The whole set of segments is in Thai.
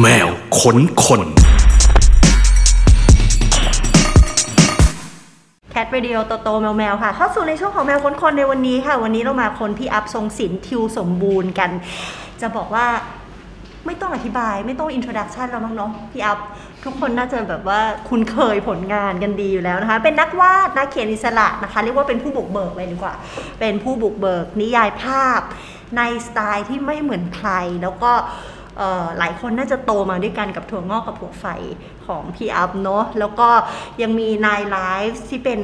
แมวค้นคน แคทเดิโอโตโตแมวแมวค่ะ เข้าสู่ในช่วงของแมวค้นคนในวันนี้ค่ะ วันนี้เรามาคนพี่อัพทรงศิลป์ทิวสมบูรณ์กัน จะบอกว่าไม่ต้องอธิบายไม่ต้อง introduction แล้วมั้งเนาะพี่อัพทุกคนน่าจะแบบว่าคุ้นเคยผลงานกันดีอยู่แล้วนะคะ เป็นนักวาดนักเขียนอิสระนะคะ เรียกว่าเป็นผู้บุกเบิกเลยดีกว่า เป็นผู้บุกเบิกนิยายภาพในสไตล์ที่ไม่เหมือนใครแล้วก็ หลายคนน่าจะโตมาด้วยกันกับถั่วงอกกับถั่วไฟของพี่อัพเนาะแล้วก็ยังมีนายไลฟ์ที่เป็น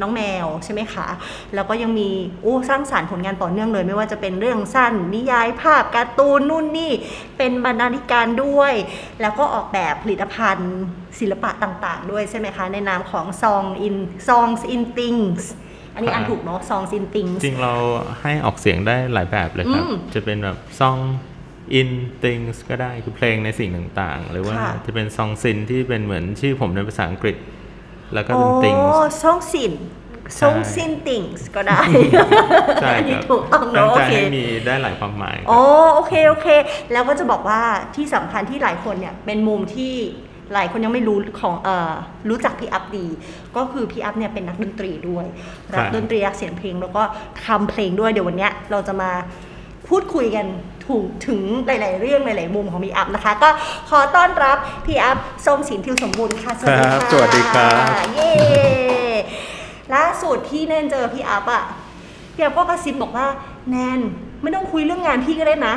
น้องแมวใช่ไหมคะ แล้วก็ยังมีโอ้สร้างสารรค์ผลงานต่อเนื่องเลย ไม่ว่าจะเป็นเรื่องสั้น นิยายภาพการ์ตูนนู่นนี่ เป็นบรรณาธิการด้วย แล้วก็ออกแบบผลิตภัณฑ์ศิลปะต่างๆ ด้วยใช่ไหมคะ ในนามของ Song in Songs in Things อันนี้อ่านถูกเนาะ Songs in Things จริงเราให้ออกเสียงได้หลายแบบเลยครับอืมจะเป็นแบบ song in things ก็ได้คือเพลงในสิ่งต่างๆ หรือว่าค่ะจะเป็น song sin ที่เป็นเหมือนชื่อผมในภาษาอังกฤษ แล้วก็เป็น things โอ้ซองสินซองสิน things ก็ได้ใช่อันคนี้รับถูกต้องตั้เนาะงโอใจเคให้มีได้หลายความหมายครับโอ้โอเคโอเค แล้วก็จะบอกว่าที่สำคัญที่หลายคนเนี่ยเป็นมุมที่หลายคนยังไม่รู้ของเอ่อรู้จักพี่อัพดี ก็คือพี่อัพเนี่ยเป็นนักดนตรีด้วยรักดนตรีรักเสียงเพลงแล้วก็ทำเพลงด้วยเดี๋ยววันเนี้ยเราจะมาพูดคุยกันถูกถึงหลาย ๆ เรื่องหลาย ๆ มุมของพี่อัพนะคะ ก็ขอต้อนรับพี่อัพทรงศิลป์ทิวสมบูรณ์ค่ะสวัสดีครับค่ะสวัสดีครับเย้ล่าสุดที่แนนเจอพี่อัพอะพี่อัพก็กระซิบบอกว่าแนนไม่ต้องคุยเรื่องงานพี่ก็ได้นะ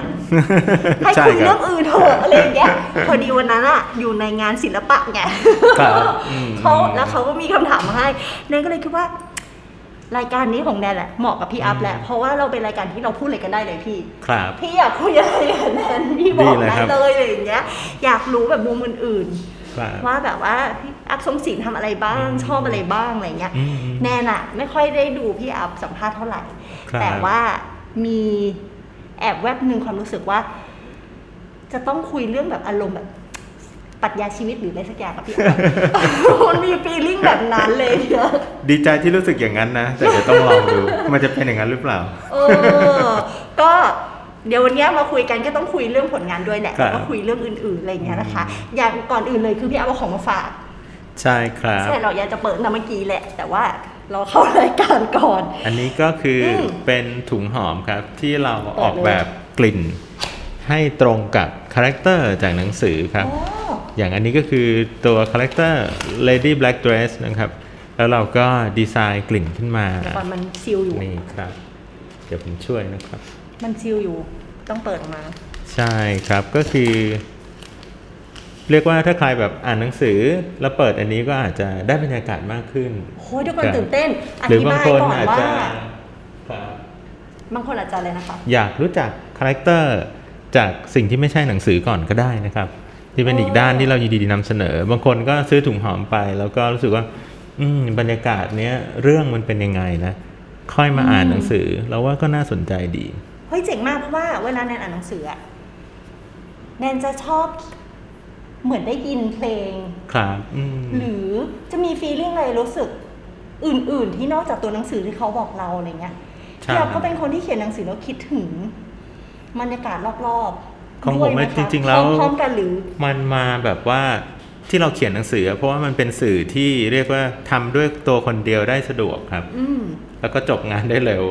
ใช่ครับให้คุยเรื่องอื่นเถอะอะไรอย่างเงี้ยพอดีวันนั้นอะอยู่ในงานศิลปะไงครับอืมเขาแล้วเขาก็มีคำถามมาให้แนนก็เลยคิดว่า รายการนี้ของแนนแหละเหมาะกับพี่อัพแหละเพราะว่าเราเป็นรายการที่เราพูดอะไรกันได้เลยพี่ครับพี่อยากคุยอะไรกับแนนพี่บอกดีเลยได้ครับเลยอะไรอย่างเงี้ย อยากรู้แบบมุมอื่นครับๆว่าแบบว่าพี่อัพทรงศิลป์ทำอะไรบ้างชอบอะไรบ้างอะไรเงี้ยอืมอืมแนนอะไม่ค่อยได้ดูพี่อัพสัมภาษณ์เท่าไหร่ครับแต่ว่ามีแอบแวบหนึ่งความรู้สึกว่า จะต้องคุยเรื่องแบบอารมณ์แบบ ปรัชญาชีวิตหรืออะไรสักอย่างกับพี่อัพมันมีฟีลลิ่งแบบนั้นเลยเดียวดีใจที่รู้สึกอย่างนั้นนะ แต่เดี๋ยวต้องลองดู มันจะเป็นอย่างนั้นหรือเปล่าเออก็เดี๋ยววันเนี้ยมาคุยกันก็ต้องคุยเรื่องผลงานด้วยแหละครับแล้วก็คุยเรื่องอื่นๆอะไรอย่างเงี้ยนะคะ อย่างก่อนอื่นเลยคือพี่อัพเอาของมาฝากใช่ครับใช่เราอยากจะเปิดตั้งแต่เมื่อกี้แหละ แต่ว่าเราเข้ารายการก่อน อันนี้ก็คืออมเป็นถุงหอมครับที่เราเปิดเลยออกแบบกลิ่น ให้ตรงกับ character จากหนังสือครับโอ้อย่างอันนี้ก็คือตัวคาแรคเตอร์ Lady Black Dress นะครับ แล้วเราก็ดีไซน์กลิ่นขึ้นมาเดี๋ยวก่อนมัน seal อยู่นี่ครับ เดี๋ยวผมช่วยนะครับ มัน seal อยู่ต้องเปิดออกมา ใช่ครับก็คือ เรียกว่าถ้าใครแบบอ่านหนังสือ แล้วเปิดอันนี้ก็อาจจะได้บรรยากาศมากขึ้นโอ้ยทุกคนตื่นเต้นอหรือธิบางบายคนก่อนอาจว่าจะครับบางคนอาจจะเลยนะคะอยากรู้จักคาแรคเตอร์จากสิ่งที่ไม่ใช่หนังสือก่อนก็ได้นะครับ ที่เป็นอีกอ๋อด้านที่เรายินดีนำเสนอ บางคนก็ซื้อถุงหอมไป แล้วก็รู้สึกว่า อืมบรรยากาศเนี้ยเรื่องมันเป็นยังไงนะ ค่อยมาอ่านหนังสือเราว่าก็น่าสนใจดีเฮ้ยเจ๋งมากเพราะว่าเวลาแนนอ่านหนังสืออะแนนจะชอบเหมือนได้ยินเพลงครับอืมหรือจะมีฟีลลิ่งอะไรรู้สึก อื่น ๆ ที่นอกจากตัวหนังสือที่เขาบอกเราอะไรเงี้ยใช่พี่อัพก็เป็นคนที่เขียนหนังสือแล้วคิดถึงบรรยากาศรอบ ๆ ของผมด้วยไหอะคะจริง ๆ แล้วพร้อมๆกันหรือมันมาแบบว่าที่เราเขียนหนังสือ เพราะว่ามันเป็นสื่อที่เรียกว่าทำด้วยตัวคนเดียวได้สะดวกครับอืมแล้วก็จบงานได้เร็ว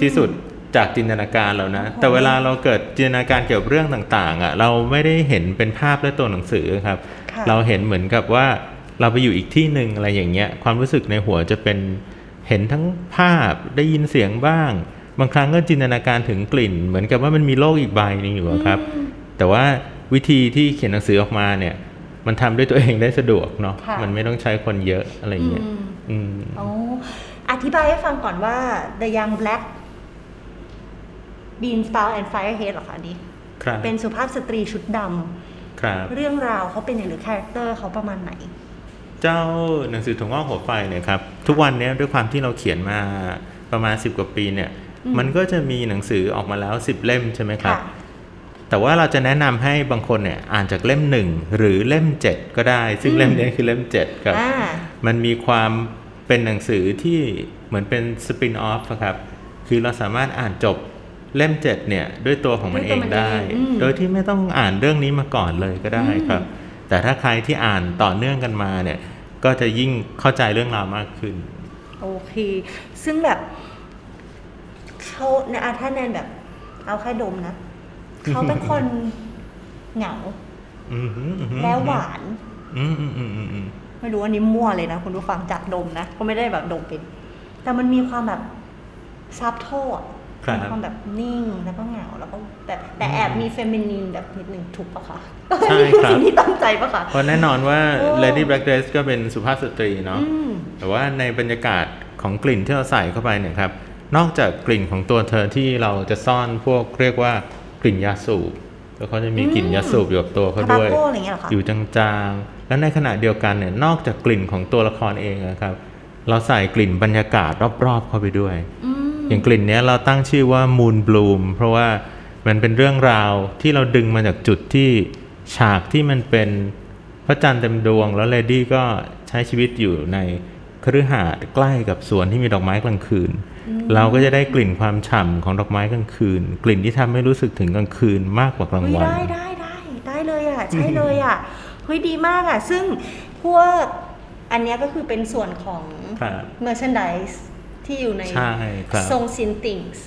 ที่สุดจากจินตนาการเรานะ แต่เวลาเราเกิดจินตนาการเกี่ยวกับเรื่องต่าง ๆอะเราไม่ได้เห็นเป็นภาพและตัวหนังสือครับค่ะเราเห็นเหมือนกับว่าเราไปอยู่อีกที่หนึ่งอะไรอย่างเงี้ย ความรู้สึกในหัวจะเป็นเห็นทั้งภาพได้ยินเสียงบ้าง บางครั้งก็จินตนาการถึงกลิ่น เหมือนกับว่ามันมีโลกอีกใบหนึงอยู่อะครับ แต่ว่าวิธีที่เขียนหนังสือออกมาเนี่ย มันทำด้วยตัวเองได้สะดวกเนาะค่ะมันไม่ต้องใช้คนเยอะอะไรอย่างเงี้ยอืมอืมอ๋ออธิบายให้ฟังก่อนว่า The Young Black Bean Sprout and Firehead เหรอคะอันนี้ครับเป็นสุภาพสตรีชุดดครับำเรื่องราวเขาเป็นอย่างหรือ character เขาประมาณไหนเจ้าหนังสือถั่วงอกหัวไฟเนี่ยครับทุกวันเนี้ยด้วยความที่เราเขียนมาประมาณ 10 กว่าปีเนี่ยอื มมันก็จะมีหนังสือออกมาแล้ว10เล่มใช่ไหมครับค่ะแต่ว่าเราจะแนะนำให้บางคนเนี่ยอ่านจากเล่มหนึ่งหรือเล่ม7ก็ได้ ซึ่งอืมเล่มเนี้ยคือเล่ม7ครับอ่ามันมีความเป็นหนังสือที่เหมือนเป็น spin-off ครับคือเราสามารถอ่านจบเล่มเจ็ดเนี่ยด้วยตัวของมันด้วยเอตัวงมันได้เองอืมโดยที่ไม่ต้องอ่านเรื่องนี้มาก่อนเลยก็ได้อืมครับ แต่ถ้าใครที่อ่านต่อเนื่องกันมาเนี่ยก็จะยิ่งเข้าใจเรื่องราวมากขึ้น โอเค ซึ่งแบบ เขาเนี่ยอะถ้าแนนแบบ เอาแค่ดมนะเขาเป็นคนเหงาอืมฮึอืมฮึแล้วหวานอืมอืมอืมอืมอืมไม่รู้อันนี้มั่วเลยนะคุณผู้ฟังจากดมนะก็ไม่ได้แบบดมเป็น แต่มันมีความแบบซับโทษครับมีความแบบนิ่งแล้วก็เหงาแล้วก็แบบแต่แอบมีเฟมินีนแบบนิดนึงถูกปะคะใช่นี่คือครับสิ่งที่ตั้งใจปะคะเพราะแน่นอนว่าโอ้ Lady Black Dress ก็เป็นสุภาพสตรีเนาะอืมแต่ว่าในบรรยากาศของกลิ่นที่เราใส่เข้าไปเนี่ยครับ นอกจากกลิ่นของตัวเธอที่เราจะซ่อนพวกเรียกว่ากลิ่นยาสูบแล้วเขาจะมีกลิ่นยาสูบอยู่กับตัวเขาด้วยทาบาโก้อะไรเงี้ยเหรอคะอยู่จางๆ และในขณะเดียวกันเนี่ยนอกจากกลิ่นของตัวละครเองนะครับ เราใส่กลิ่นบรรยากาศรอบๆเข้าไปด้วยอืมอย่างกลิ่นเนี้ยเราตั้งชื่อว่า Moon Bloom เพราะว่ามันเป็นเรื่องราวที่เราดึงมาจากจุดที่ฉากที่มันเป็นพระจันทร์เต็มดวง แล้วเลดี้ก็ใช้ชีวิตอยู่ในคฤหาสน์ใกล้กับสวนที่มีดอกไม้กลางคืน เราก็จะได้กลิ่นความฉ่ำของดอกไม้กลางคืน กลิ่นที่ทำให้รู้สึกถึงกลางคืนมากกว่ากลางเฮ้ยวันได้ได้ได้ได้เลยอะใช่เลยอะเฮ้ยดีมากอะ ซึ่งพวกอันเนี้ยก็คือเป็นส่วนของครับ merchandise ที่อยู่ในใช่ครับทรงซินติงส์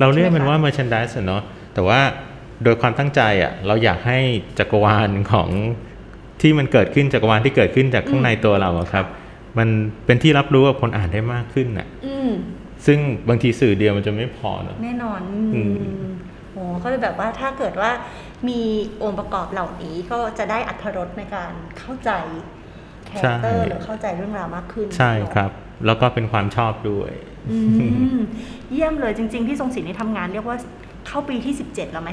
เราเรียกใช่ไหมมันว่าคะ merchandise อะเนาะแต่ว่าโดยความตั้งใจอะเราอยากให้จักรวาลของที่มันเกิดขึ้นจักรวาลที่เกิดขึ้นจากข้างในตัวเราอะครับ มันเป็นที่รับรู้กับคนอ่านได้มากขึ้นน่ะอืม ซึ่งบางทีสื่อเดียวมันจะไม่พอเนอะแน่นอนอือืมมโอ้ก็เลยแบบว่าถ้าเกิดว่ามีองค์ประกอบเหล่านี้ก็จะได้อรรถรสในการเข้าใจ character หรือเข้าใจเรื่องราวมากขึ้น ใช่ครับ แล้วก็เป็นความชอบด้วยอืมเยี่ยมเลยจริงๆพี่ทรงศิลป์นี่ทำงานเรียกว่าเข้าปีที่ 17 แล้วไหม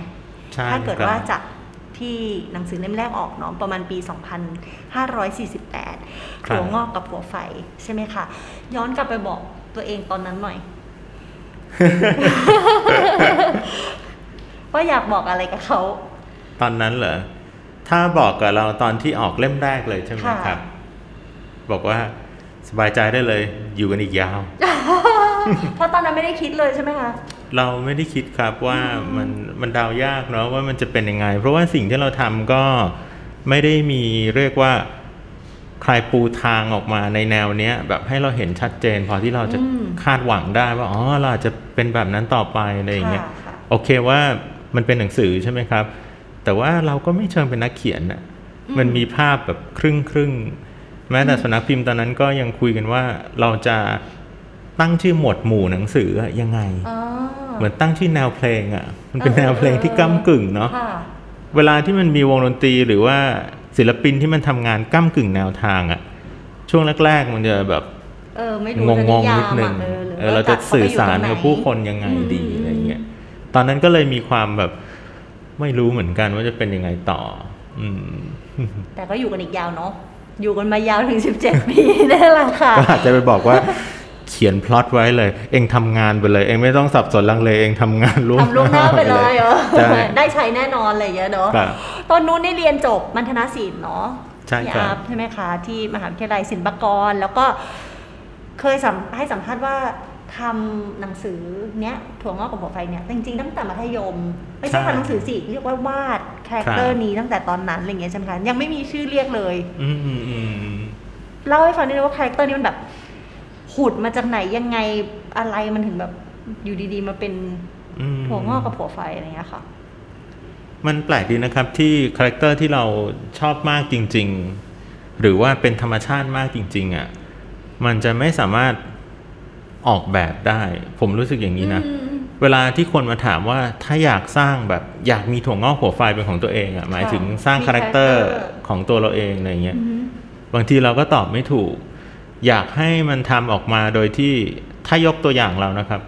ใช่ถ้าเกิดครับว่าจากที่หนังสือเล่มแรกออกเนาะประมาณปี 2548ถั่วงอกกับหัวไฟใช่ไหมคะ ย้อนกลับไปบอก ตัวเองตอนนั้นหน่อย ว่าอยากบอกอะไรกับเขา ตอนนั้นเหรอ ถ้าบอกกับเราตอนที่ออกเล่มแรกเลยใช่ไหมค่ะครับ บอกว่าสบายใจได้เลย อยู่กันอีกยาว เพราะตอนนั้นไม่ได้คิดเลยใช่ไหมคะ เราไม่ได้คิดครับว่ามันมันเดายากเนาะว่ามันจะเป็นยังไง เพราะว่าสิ่งที่เราทำก็ไม่ได้มีเรียกว่า ใครปูทางออกมาในแนวเนี้ยแบบให้เราเห็นชัดเจน พอที่เราจะอืมคาดหวังได้ว่าอ๋อเราอาจจะเป็นแบบนั้นต่อไปอะไรอย่างเงี้ยค่ะค่ะโอเคว่ามันเป็นหนังสือใช่ไหมครับ แต่ว่าเราก็ไม่เชิงเป็นนักเขียนน่ะมันมีภาพแบบครึ่งครึ่งๆแม้แต่สำนักพิมพ์ตอนนั้นก็ยังคุยกันว่าเราจะตั้งชื่อหมวดหมู่หนังสืออะยังไงอ๋อเหมือนตั้งชื่อแนวเพลงอะ มันเป็นเออแนวเพลงที่เออก้ากึ่งเนาะค่ะเวลาที่มันมีวงดนตรีหรือว่า ศิลปินที่มันทำงานก้ากึ่งแนวทางอะช่วงแรก ๆ มันจะแบบเออไม่งรู้งงจะๆนิดนึงยามอะเออหรือเออว่าเราจะจับขสื่อไปยู่สารตงไหกับผู้คนยังไงดีมอะไรเงี้ยตอนนั้นก็เลยมีความแบบไม่รู้เหมือนกันว่าจะเป็นยังไงต่อ อืม แต่ก็อยู่กันอีกยาวเนาะอยู่กันมายาวถึง17ปีนี่แหละค่ะก็อาจจะไปบอกว่า เขียนพล็อตไว้เลย เองทำงานไปเลย เองไม่ต้องสับสนลังเลเองทำงานล่วงทำล่วงหน้าไปเลยเหรอใช่ได้ใช่แน่นอนอะไรอย่างเงี้ยเนาะครับตอนนู้นนี่เรียนจบมัณฑนศิลป์เนาะใช่ที่ครับ art ใช่ไหมคะ ที่มหาวิทยาลัยศิลปากร แล้วก็เคยสัมให้สัมภาษณ์ว่าทำหนังสือเนี้ยถั่วงอกกับหัวไฟเนี่ยจริงๆตั้งแต่มัธยม ไม่ใช่ใช่ทำหนังสือสิเรียกว่าวาด character ครับนี้ตั้งแต่ตอนนั้นอะไรอย่างเงี้ยใช่ไหมคะยังไม่มีชื่อเรียกเลยอืมอืมอืมเล่าให้ฟังนิดนึงว่า character นี้มันแบบ ขุดมาจากไหนยังไงอะไรมันถึงแบบอยู่ดีๆ มาเป็นอืมถั่วงอกกับหัวไฟอะไรเงี้ยค่ะ มันแปลกดีนะครับที่ character ที่เราชอบมากจริง ๆ หรือว่าเป็นธรรมชาติมากจริง ๆอะ่ะมันจะไม่สามารถออกแบบได้ ผมรู้สึกอย่างนี้นะอืมเวลาที่คนมาถามว่าถ้าอยากสร้างแบบอยากมีถั่วงอกหัวไฟเป็นของตัวเองอะ่ะหมายถึงสร้างมีคาแรคเตอร์ character ของตัวเราเองอะไรเงี้ยอือฮึบางทีเราก็ตอบไม่ถูก อยากให้มันทำออกมาโดยที่ถ้ายกตัวอย่างเรานะครับ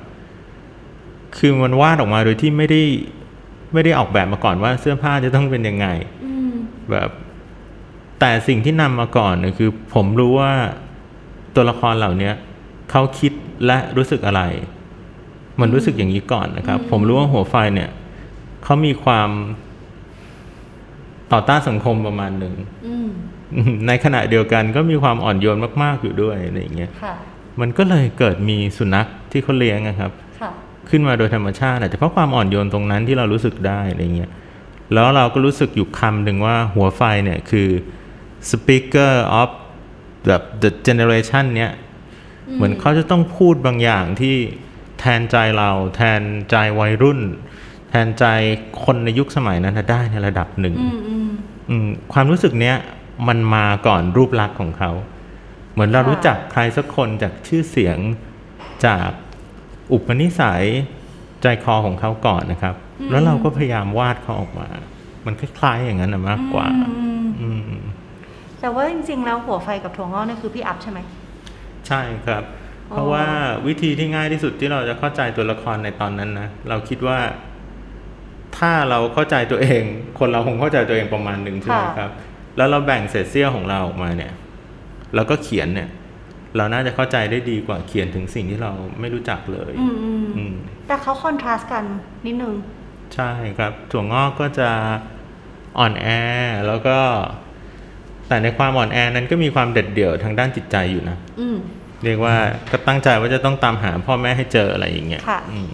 คือมันวาดออกมาโดยที่ไม่ได้ไม่ได้ออกแบบมาก่อนว่าเสื้อผ้าจะต้องเป็นยังไงอืมแบบ แต่สิ่งที่นำมาก่อนเนี่ยคือ ผมรู้ว่าตัวละครเหล่าเนี้ยเขาคิดและรู้สึกอะไร มันรู้สึกอย่างนี้ก่อนนะครับ ผมรู้ว่าหัวไฟเนี่ยเขามีความต่อต้านสังคมประมาณหนึ่งอืมอืม ในขณะเดียวกันก็มีความอ่อนโยนมากๆอยู่ด้วยอะไรอย่างเงี้ยค่ะมันก็เลยเกิดมีสุนัขที่เขาเลี้ยงนะครับค่ะขึ้นมาโดยธรรมชาติอาจจะเพราะความอ่อนโยนตรงนั้นที่เรารู้สึกได้อะไรเงี้ยแล้วเราก็รู้สึกอยู่คำหนึ่งว่าหัวไฟเนี่ยคือ speaker of แบบ the generation เนี้ยเหมือนเขาจะต้องพูดบางอย่างที่แทนใจเราแทนใจวัยรุ่น แทนใจคนในยุคสมัยนั้นนะได้ในระดับหนึ่งอืมอืมอืมความรู้สึกเนี้ย มันมาก่อนรูปลักษณ์ของเขา เหมือนเราค่ะรู้จักใครสักคนจากชื่อเสียงจากอุปนิสัยใจคอของเขาก่อนนะครับ แล้วเราก็พยายามวาดเขาออกมา มันคล้ายๆอย่างนั้นนะมากกว่าอืมอืมอืมแต่ว่าจริงๆแล้วหัวไฟกับถั่วงอกเนี่ยคือพี่อัพใช่ไหมใช่ครับอ๋อเพราะว่าวิธีที่ง่ายที่สุดที่เราจะเข้าใจตัวละครในตอนนั้นนะเราคิดว่า ถ้าเราเข้าใจตัวเอง คนเราคงเข้าใจตัวเองประมาณหนึ่งใช่ไหมครับ แล้วเราแบ่งเศษเสี้ยวของเราออกมาเนี่ยแล้วก็เขียนเนี่ย เราน่าจะเข้าใจได้ดีกว่าเขียนถึงสิ่งที่เราไม่รู้จักเลยอืมอืมอืมแต่เขาคอนทราสต์กันนิดนึง ใช่ครับถั่วงอกก็จะอ่อนแอแล้วก็ แต่ในความอ่อนแอนั้นก็มีความเด็ดเดี่ยวทางด้านจิตใจอยู่นะอืมเรียกว่าก็ตั้งใจว่าจะต้องตามหาพ่อแม่ให้เจออะไรอย่างเงี้ยค่ะอืม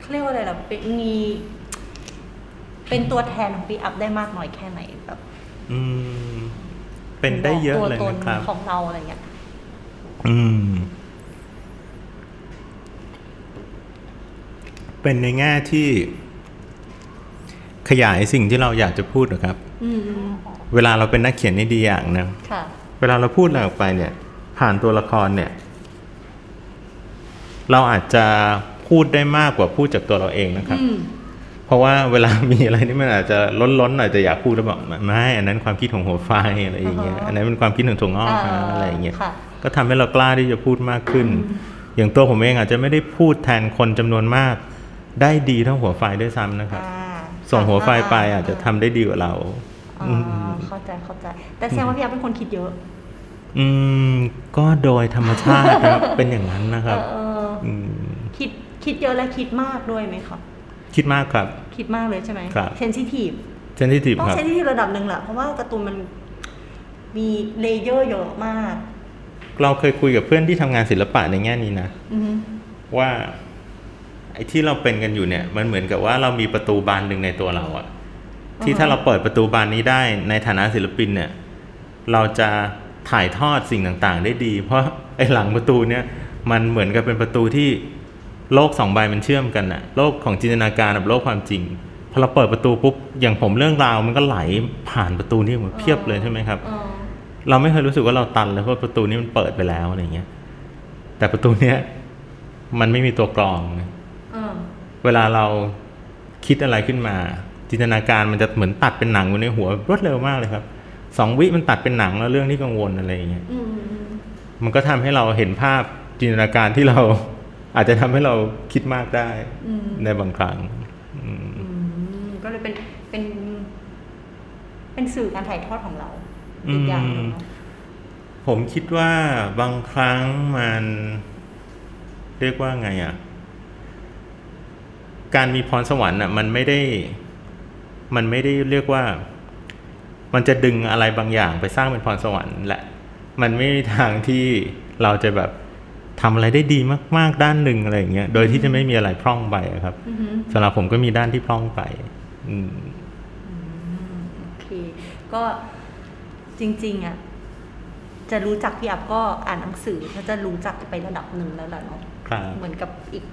เขาเรียกว่าอะไรล่ะเป็นมี เป็นตัวแทนของพี่อัพได้มากน้อยแค่ไหนแบบอืมเป็นได้เยอะเลยตัวตนะครับของเราอะไรเงี้ยอืม เป็นในแง่ที่ขยายสิ่งที่เราอยากจะพูดนะครับอืมอืมเวลาเราเป็นนักเขียนนี่ดีอย่างนะค่ะเวลาเราพูดอะไรออกไปเนี่ย ผ่านตัวละครเนี่ย เราอาจจะพูดได้มากกว่าพูดจากตัวเราเองนะครับอืม เพราะว่าเวลามีอะไรที่มันอาจจะล้นๆหน่อยจะอยากพูดแล้วบอกไม่อันนั้นความคิดของหัวไฟอะไรอย่างเงี้ยอ่าฮะอันนั้นเป็นความคิดของถั่วงอกนะอ่าอะไรอย่างเงี้ยค่ะก็ทำให้เรากล้าที่จะพูดมากขึ้น อย่างตัวผมเองอาจจะไม่ได้พูดแทนคนจำนวนมาก ได้ดีเท่าหัวไฟด้วยซ้ำนะครับอ่าส่งหัวไฟไปอาจจะทำได้ดีกว่าเราอ๋ออเข้าใจเข้าใจ แต่แสดงว่าพี่อัพเป็นคนคิดเยอะ อืม ก็โดยธรรมชาตินะครับเป็นอย่างนั้นนะครับเอออืมคิดคิดเยอะและคิดมากด้วยไหมครับ คิดมากครับ คิดมากเลยใช่ไหมครับเซนซิทีฟ sensitive ต้องครับ sensi tive ระดับหนึ่งแหละเพราะว่าการ์ตูนมันมีเลเยอร์เยอะมาก เราเคยคุยกับเพื่อนที่ทำงานศิลปะในแง่นี้นะอือฮึว่าไอ้ที่เราเป็นกันอยู่เนี่ย มันเหมือนกับว่าเรามีประตูบานหนึ่งในตัวเราอะที่ถ้าเราเปิดประตูบานนี้ได้ในฐานะศิลปินเนี่ย เราจะถ่ายทอดสิ่งต่างๆ ได้ดี เพราะไอ้หลังประตูเนี่ย มันเหมือนกับเป็นประตูที่ โลกสองใบมันเชื่อมกันอะโลกของจินตนาการกับโลกความจริงพอเราเปิดประตูปุ๊บอย่างผมเรื่องราวมันก็ไหลผ่านประตูนี้มาเพียบเลยใช่ไหมครับเออเราไม่เคยรู้สึกว่าเราตันเลยเพราะประตูนี้มันเปิดไปแล้วอะไรเงี้ย แต่ประตูเนี้ยมันไม่มีตัวกรองนะเออเวลาเราคิดอะไรขึ้นมา จินตนาการมันจะเหมือนตัดเป็นหนังอยู่ในหัวรวดเร็วมากเลยครับสองวิมันตัดเป็นหนังแล้วเรื่องที่กังวลอะไรอย่างเงี้ยอืมอืมอืมมันก็ทำให้เราเห็นภาพจินตนาการที่เรา อาจจะทำให้เราคิดมากได้อืมในบางครั้งอืมอืมก็เลยเป็นเป็น เป็นสื่อการถ่ายทอดของเราอีกอย่างหนึ่งเนอะผมคิดว่าบางครั้งมัน เรียกว่าไงอะ การมีพรสวรรค์อะ มันไม่ได้ มันไม่ได้เรียกว่า มันจะดึงอะไรบางอย่างไปสร้างเป็นพรสวรรค์แหละ มันไม่มีทางที่เราจะแบบ ทำอะไรได้ดีมากๆด้านหนึ่งอะไรอย่างเงี้ยโดยที่จะไม่มีอะไรพร่องไปอะครับอือฮึสำหรับผมก็มีด้านที่พร่องไปอืมโอเคก็จริงๆอะจะรู้จักพี่อับก็อ่านหนังสือถ้าจะรู้จักไประดับหนึ่งแล้วแหละเนาะครับเหมือนกับอีก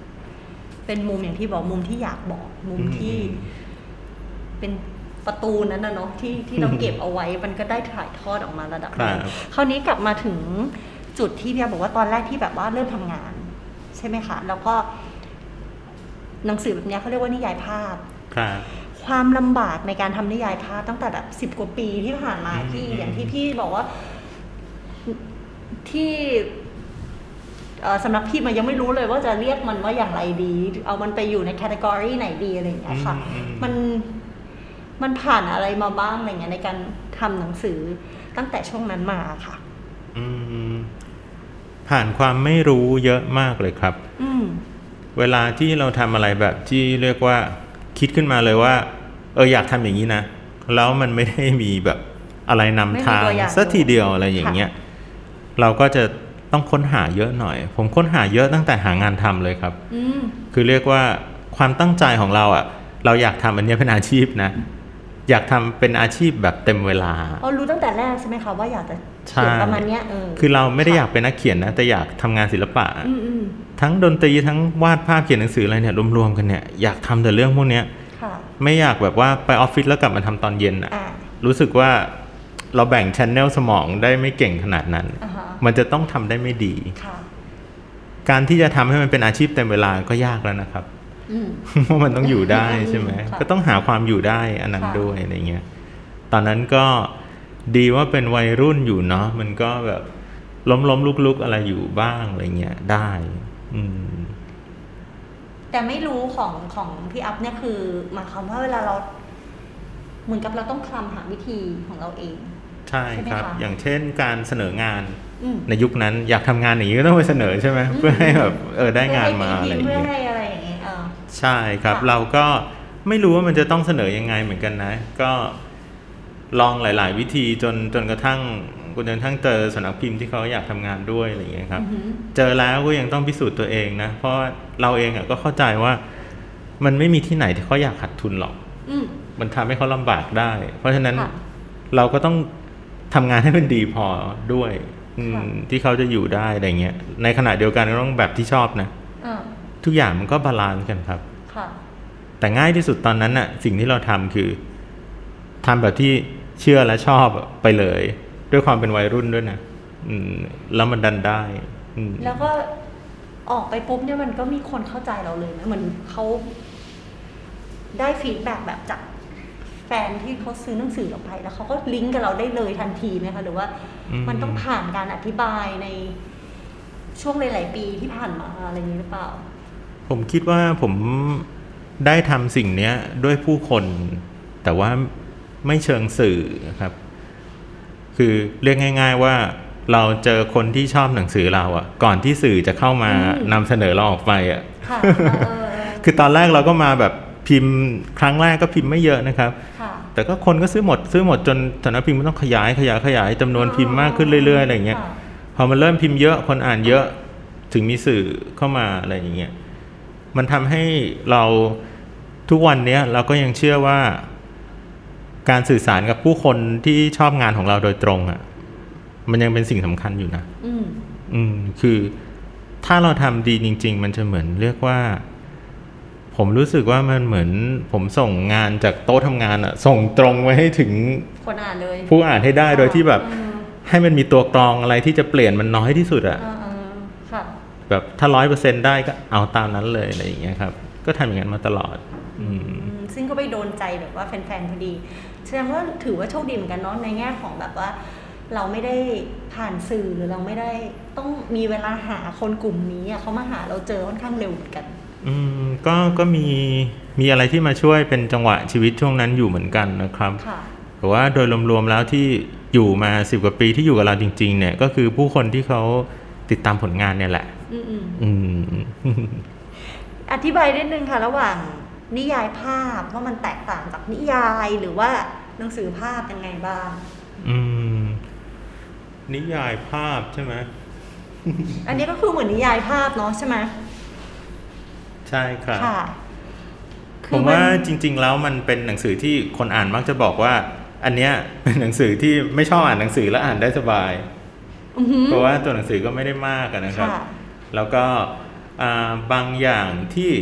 เป็นมุมอย่างที่บอกมุมที่อยากบอกมุมที่อืมเป็นประตูนั้นนะเนาะที่ที่เราเก็บเอาไว้มันก็ได้ถ่ายทอดออกมาระดับหนึงครับคราวนี้กลับมาถึง จุดที่พี่อับบอกว่าตอนแรกที่แบบว่าเริ่มทำงาน ใช่ไหมคะ แล้วก็ หนังสือแบบเนี้ยเขาเรียกว่านิยายภาพครับความลำบากในการทำนิยายภาพตั้งแต่แบบสิบกว่าปีที่ผ่านมาอืมที่อย่างที่พี่บอกว่าที่เอ่อสำนักพิมพ์มันยังไม่รู้เลยว่าจะเรียกมันว่าอย่างไรดี เอามันไปอยู่ในแคตตากรีไหนดีอะไรอย่างเงี้ยค่ะอืมมันมันผ่านอะไรมาบ้างอะไรเงี้ยในการทำหนังสือตั้งแต่ช่วงนั้นมาค่ะ อืม ผ่านความไม่รู้เยอะมากเลยครับอืมเวลาที่เราทำอะไรแบบที่เรียกว่าคิดขึ้นมาเลยว่า เอออยากทำอย่างนี้นะ แล้วมันไม่ได้มีแบบอะไรนำทางไม่มีตัวอย่างสักทีเดียวอะไรอย่างเงี้ย เราก็จะต้องค้นหาเยอะหน่อย ผมค้นหาเยอะตั้งแต่หางานทำเลยครับอืมคือเรียกว่าความตั้งใจของเราอะ เราอยากทำอันเนี้ยเป็นอาชีพนะ อยากทำเป็นอาชีพแบบเต็มเวลาเรารู้ตั้งแต่แรกใช่ไหมคะว่าอยากจะใช่เขียนประมาณเนี้ยเออคือเราไม่ได้อยากเป็นนักเขียนนะแต่อยากทำงานศิลปะอืมอืมทั้งดนตรีทั้งวาดภาพเขียนหนังสืออะไรเนี่ยรวมๆกันเนี่ยอยากทำแต่เรื่องพวกเนี้ยค่ะไม่อยากแบบว่าไปออฟฟิศแล้วกลับมาทำตอนเย็นอะอ่ารู้สึกว่าเราแบ่งชแนลสมองได้ไม่เก่งขนาดนั้นอ่าฮะมันจะต้องทำได้ไม่ดีค่ะการที่จะทำให้มันเป็นอาชีพเต็มเวลาก็ยากแล้วนะครับ อืมเพราะมันต้องอยู่ได้ใช่ไหมค่ะก็ต้องหาความอยู่ได้อันนั้นค่ะด้วยอะไรเงี้ยตอนนั้นก็ดีว่าเป็นวัยรุ่นอยู่เนาะมันก็แบบล้มล้มลุกลุกๆอะไรอยู่บ้างอะไรเงี้ยได้ อืม แต่ไม่รู้ของของพี่อัพเนี่ยคือหมายความว่าเวลาเรา เหมือนกับเราต้องคลำหาวิธีของเราเอง ใช่ใช่ไหมครับคะอย่างเช่นการเสนองานอืมในยุคนั้นอยากทำงานอย่างนี้ก็ต้องไปเสนอใช่ไหมเพื่อให้แบบเออได้งานมาอะไรอย่างเพื่อเงี้ย ให้อะไรอย่างเงี้ยเออใช่ครับค่ะเราก็ไม่รู้ว่ามันจะต้องเสนอยังไงเหมือนกันนะ ก็ลองหลาย ๆ วิธีจนจนกระทั่งจนกระทั่งเจอสำนักพิมพ์ที่เขาอยากทำงานด้วยอะไรอย่างเงี้ยครับอือหือเจอแล้วก็ยังต้องพิสูจน์ตัวเองนะ เพราะว่าเราเองอะก็เข้าใจว่า มันไม่มีที่ไหนที่เขาอยากขาดทุนหรอกอืมมันทำให้เขาลำบากได้ เพราะฉะนั้นค่ะเราก็ต้องทำงานให้มันดีพอด้วย อืมค่ะที่เขาจะอยู่ได้อะไรเงี้ยในขณะเดียวกันก็ต้องแบบที่ชอบนะอ่า ทุกอย่างมันก็ balance กันครับค่ะแต่ง่ายที่สุดตอนนั้นน่ะ สิ่งที่เราทำคือทำแบบที่เชื่อและชอบไปเลย ด้วยความเป็นวัยรุ่นด้วยนะอืม แล้วมันดันได้อืมแล้วก็ออกไปปุ๊บเนี่ยมันก็มีคนเข้าใจเราเลยนะเหมือนเขาได้ feedback แบบจากแฟนที่เขาซื้อหนังสือออกไป แล้วเขาก็ลิงก์กับเราได้เลยทันทีไหมคะหรือว่าอืมมันต้องผ่านการอธิบายในช่วงหลาย ๆ ปีที่ผ่านมาอะไรอย่างนี้หรือเปล่า ผมคิดว่าผมได้ทำสิ่งเนี้ยด้วยผู้คน แต่ว่าไม่เชิงสื่อครับ คือเรียกง่าย ๆว่าเราเจอคนที่ชอบหนังสือเราอะก่อนที่สื่อจะเข้ามาอืมนำเสนอเราออกไปอะค่ะเออเออคือตอนแรกเราก็มาแบบพิมพ์ครั้งแรกก็พิมพ์ไม่เยอะนะครับค่ะแต่ก็คนก็ซื้อหมดซื้อหมดจนสำนักพิมพ์มันต้องขยายขยายขยายจำนวนพิมพ์มากขึ้นเรื่อยๆอะไรอย่างเงี้ยค่ะพอมันเริ่มพิมพ์เยอะคนอ่านเยอะถึงมีสื่อเข้ามาอะไรอย่างเงี้ย มันทำให้เราทุกวันเนี้ยเราก็ยังเชื่อว่า การสื่อสารกับผู้คนที่ชอบงานของเราโดยตรงอะ่ะ มันยังเป็นสิ่งสำคัญอยู่นะอืมอืมคือถ้าเราทำดีจริง ๆ มันจะเหมือนเรียกว่า ผมรู้สึกว่ามันเหมือน ผมส่งงานจากโต๊ะทำงานอะส่งตรงไว้ให้ถึงคนอ่านเลย ผู้อ่านให้ได้โดยที่แบบอืมให้มันมีตัวกรองอะไรที่จะเปลี่ยนมันน้อยที่สุดอะอ่าอ่าค่ะ แบบถ้าร้อยเปอร์เซ็นได้ก็เอาตามนั้นเลยอะไรอย่างเงี้ยครับ ก็ทำอย่างนั้นมาตลอดอืมอืมซึ่งก็ไปโดนใจแบบว่าแฟนๆพอดีแสดงว่าถือว่าโชคดีเหมือนกันเนาะในแง่ของแบบว่า เราไม่ได้ผ่านสื่อหรือเราไม่ได้ต้องมีเวลาหาคนกลุ่มนี้อะเขามาหาเราเจอค่อนข้างเร็วเหมือนกัน อืมก็ก็มีมีอะไรที่มาช่วยเป็นจังหวะชีวิตช่วงนั้นอยู่เหมือนกันนะครับค่ะแต่ว่าโดยรวมๆแล้วที่อยู่มาสิบกว่าปีที่อยู่กับเราจริง ๆ เนี่ย ก็คือผู้คนที่เขาติดตามผลงานเนี่ยแหละ อืมอืมอืมอธิบายนิดนึงค่ะ ระหว่างนิยายภาพว่ามันแตกต่างจากนิยายหรือว่าหนังสือภาพยังไงบ้าง อืม นิยายภาพใช่ไหมอันนี้ก็คือเหมือนนิยายภาพเนาะใช่ไหมใช่ครับค่ะผมว่าจริง ๆ แล้วมันเป็นหนังสือที่คนอ่านมักจะบอกว่า อันเนี้ยเป็นหนังสือที่ไม่ชอบอ่านหนังสือแล้วอ่านได้สบายอือหือเพราะว่าตัวหนังสือก็ไม่ได้มากอะนะครับค่ะ แล้วก็อ่าบางอย่างที่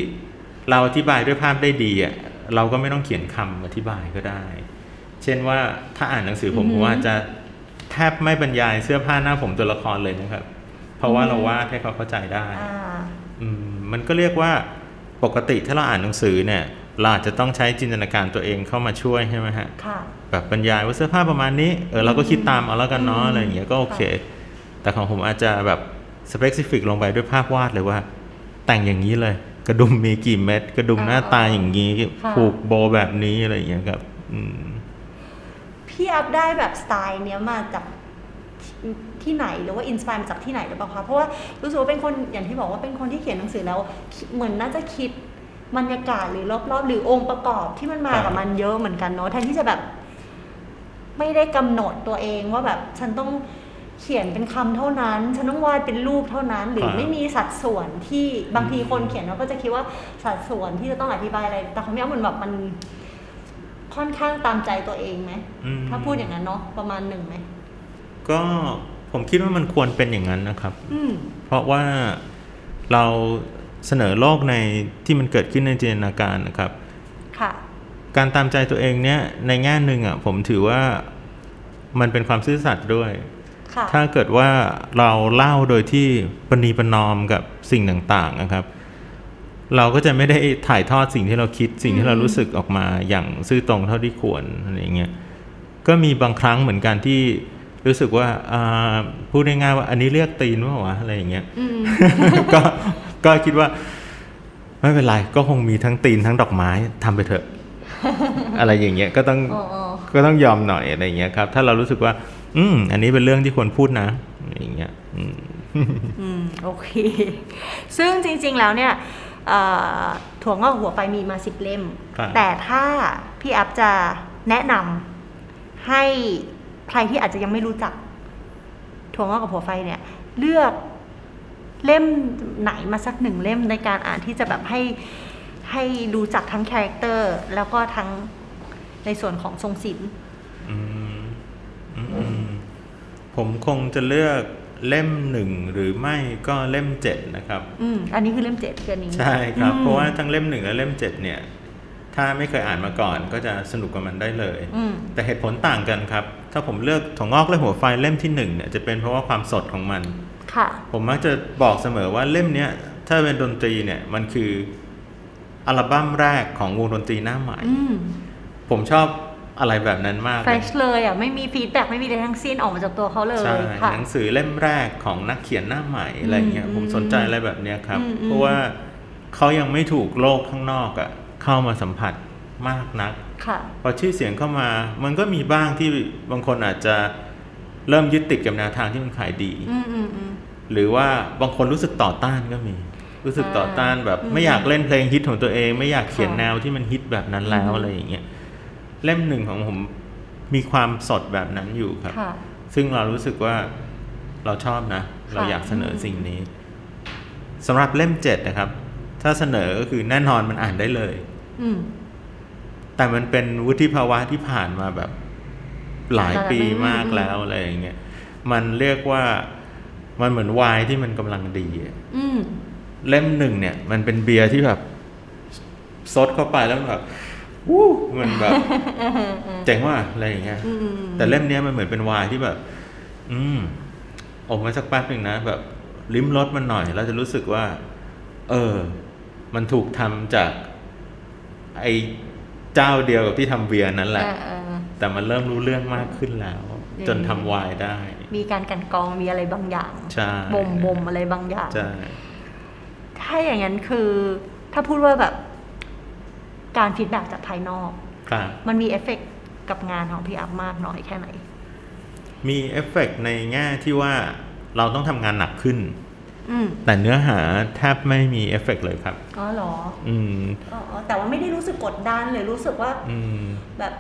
เราอธิบายด้วยภาพได้ดีอะเราก็ไม่ต้องเขียนคำอธิบายก็ได้ เช่นว่าถ้าอ่านหนังสือผมอือหืผอมว่าจะแทบไม่บรรยายเสื้อผ้าหน้าผมตัวละครเลยนะครับ เพราะว่าอือหือเราวาดให้เขาเข้าใจได้อ่าอืมมันก็เรียกว่าปกติถ้าเราอ่านหนังสือเนี่ย เราอาจจะต้องใช้จินตนาการตัวเองเข้ามาช่วยใช่ไหมฮะค่ะแบบบรรยายว่าเสื้อผ้าประมาณนี้เออเราก็คิดตามเอาแล้วกันเนาะอืมอะไรอย่างเงี้ยก็โอเค แต่ของผมอาจจะแบบ specific ลงไปด้วยภาพวาดเลยว่า แต่งอย่างนี้เลย กระดุมมีกี่เม็ดกระดุมหน้าตาอย่างนี้ค่ะผูกโบแบบนี้อะไรอย่างเงี้ยครับอืมพี่อัพได้แบบสไตล์เนี้ยมาจากที่ที่ไหนหรือว่า inspire มาจากที่ไหนหรือเปล่าคะเพราะว่ารู้สึกว่าเป็นคนอย่างที่บอกว่าเป็นคนที่เขียนหนังสือแล้วคิดเหมือนน่าจะคิดบรรยากาศหรือรอบๆ หรือองค์ประกอบที่มันมาครับกับมันเยอะเหมือนกันเนาะแทนที่จะแบบ ไม่ได้กำหนดตัวเองว่าแบบฉันต้อง เขียนเป็นคำเท่านั้น ฉันต้องวาดเป็นรูปเท่านั้น หรือครับไม่มีสัดส่วนที่บางทีคนเขียนเราก็จะคิดว่าสัดส่วนที่จะต้องอธิบายอะไร แต่ของพี่อ้ำเหมือนแบบมันค่อนข้างตามใจตัวเองไหมอืมถ้าพูดอย่างนั้นเนาะประมาณหนึ่งไหมก็ผมคิดว่ามันควรเป็นอย่างนั้นนะครับอืมเพราะว่าเราเสนอโลกในที่มันเกิดขึ้นในจินตนาการนะครับ ค่ะ การตามใจตัวเองเนี่ยในแง่หนึ่งอะผมถือว่ามันเป็นความซื่อสัตย์ด้วยค่ะ ถ้าเกิดว่าเราเล่าโดยที่ปณีประนอมกับสิ่งต่างๆนะครับ เราก็จะไม่ได้ถ่ายทอดสิ่งที่เราคิดสิ่งที่เรารู้สึกออกมาอย่างซื่อตรงเท่าที่ควรอะไรอย่างเงี้ยก็มีบางครั้งเหมือนกันที่รู้สึกว่าอ่าพูดง่ายๆว่าอันนี้เรียกตีนว่าวะอะไรอย่างเงี้ยอืมก็ก็คิดว่า ไม่เป็นไรก็คงมีทั้งตีนทั้งดอกไม้ทำไปเถอะ อะไรอย่างเงี้ยก็ต้องอ๋ออ๋อก็ต้องยอมหน่อยอะไรอย่างเงี้ยครับ ถ้าเรารู้สึกว่า อืม อันนี้เป็นเรื่องที่ควรพูดนะอย่างเงี้ยอืมอืมโอเค ซึ่งจริง ๆ แล้วเนี่ยเอ่อถั่วงอกหัวไฟมีมาสิบเล่มครับแต่ถ้าพี่อัพจะแนะนำให้ใครที่อาจจะยังไม่รู้จักถั่วงอกกับหัวไฟเนี่ย เลือกเล่มไหนมาสักหนึ่งเล่มในการอ่านที่จะแบบให้ให้รู้จักทั้ง character แล้วก็ทั้งในส่วนของทรงศิลป์อืมอืมอืม ผมคงจะเลือกเล่มหนึ่งหรือไม่ก็เล่มเจ็ดนะครับ อืมอันนี้คือเล่มเจ็ดเกินนี้ ใช่ครับอืมเพราะว่าทั้งเล่มหนึ่งและเล่มเจ็ดเนี่ย ถ้าไม่เคยอ่านมาก่อนก็จะสนุกกับมันได้เลยอืมแต่เหตุผลต่างกันครับ ถ้าผมเลือกถั่วงอกและหัวไฟเล่มที่หนึ่งเนี่ยจะเป็นเพราะว่าความสดของมัน ค่ะ ผมมักจะบอกเสมอว่าเล่มเนี้ยถ้าเป็นดนตรีเนี่ยมันคืออัลบั้มแรกของวงดนตรีหน้าใหม่อืมผมชอบ อะไรแบบนั้นมากเฟเลรยเลยอะไม่มี feedback ไม่มีอะไรทั้งสิ้นออกมาจากตัวเขาเลยใช่ค่ะหนังสือเล่มแรกของนักเขียนหน้าใหม่อะไรเงี้ยอืมผมสนใจอะไรแบบเนี้ยครับอืมอืมเพราะว่าเขายังไม่ถูกโลกข้างนอกอะเข้ามาสัมผัสมากนักค่ะพอชื่อเสียงเข้ามา มันก็มีบ้างที่บางคนอาจจะเริ่มยึดติดกับแนวทางที่มันขายดีอืมอืมอืมหรือว่าบางคนรู้สึกต่อต้านก็มี รู้สึกต่อต้านแบบอืมไม่อยากเล่นเพลงฮิตของตัวเอง ไม่อยากเขียนค่ะแนวที่มันฮิตแบบนั้นแล้วอืมอะไรอย่างเงี้ย เล่มหนึ่งของผมมีความสดแบบนั้นอยู่ครับค่ะซึ่งเรารู้สึกว่าเราชอบนะ เราอยากเสนอสิ่งนี้สำหรับเล่มเจ็ดนะครับ ถ้าเสนอก็คือแน่นอนมันอ่านได้เลยอืมแต่มันเป็นวุฒิภาวะที่ผ่านมาแบบหลายปีอืมมากแล้วอะไรอย่างเงี้ยมันเรียกว่ามันเหมือนไวน์ที่มันกำลังดีอะอืมเล่มหนึ่งเนี่ย มันเป็นเบียร์ที่แบบซดเข้าไปแล้วมันแบบ วู้มันแบบเจ๋งว่ะอะไรอย่างเงี้ยอืมแต่เล่มเนี้ยมันเหมือนเป็นไวน์ที่แบบ อืมออกมาสักแป๊บหนึ่งนะแบบลิ้มรสมันหน่อยแล้วจะรู้สึกว่า เออ มันถูกทำจาก ไอ้เจ้าเดียวกับที่ทำเบียร์นั่นแหละเออเออแต่มันเริ่มรู้เรื่องมากขึ้นแล้ว จนทำไวน์ได้ มีการกลั่นกรองมีอะไรบางอย่างใช่บ่มบ่มอะไรบางอย่างใช่ถ้าอย่างนั้นคือ ถ้าพูดว่าแบบ การ feedback จากภายนอกครับมันมีเอฟเฟกต์กับงานของพี่อัพมากน้อยแค่ไหน มีเอฟเฟกต์ในแง่ที่ว่าเราต้องทำงานหนักขึ้นอืมแต่เนื้อหาแทบไม่มีเอฟเฟกต์เลยครับ อ๋อเหรอ อืมอ๋ออ๋อแต่ว่าไม่ได้รู้สึกกดดันหรือรู้สึกว่าอืมแบบ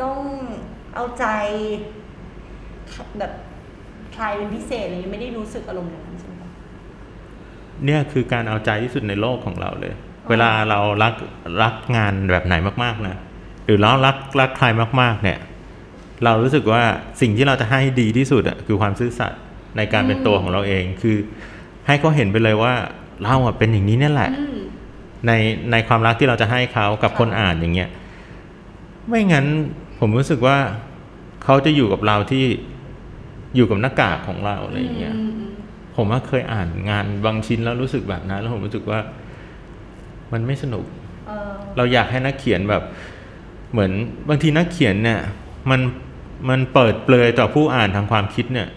ต้องเอาใจ แบบใครเป็นพิเศษอะไรอย่างเงี้ยไม่ได้รู้สึกอารมณ์อย่างนั้นใช่ไหมคะเนี่ยคือการเอาใจที่สุดในโลกของเราเลย เวลาเรารักรักงานแบบไหนมากๆนะหรือเรารักรักใครมาก ๆ เนี่ย เรารู้สึกว่าสิ่งที่เราจะให้ดีที่สุดอะคือความซื่อสัตย์ในการเป็นตัวของเราเองคือ ให้เขาเห็นไปเลยว่าเราอะเป็นอย่างนี้เนี่ยแหละอืมในในความรักที่เราจะให้เขากับค่ะคนอ่านอย่างเงี้ยไม่งั้นผมรู้สึกว่าเขาจะอยู่กับเราที่อยู่กับหน้ากากของเราอะไรอย่างเงี้ยอืมอืมผมว่าเคยอ่านงานบางชิ้นแล้วรู้สึกแบบนั้นแล้วผมรู้สึกว่า มันไม่สนุกเออเราอยากให้นักเขียนแบบ เหมือนบางทีนักเขียนเนี่ย มันมันเปิดเปลยต่อผู้อ่านทางความคิดเนี่ย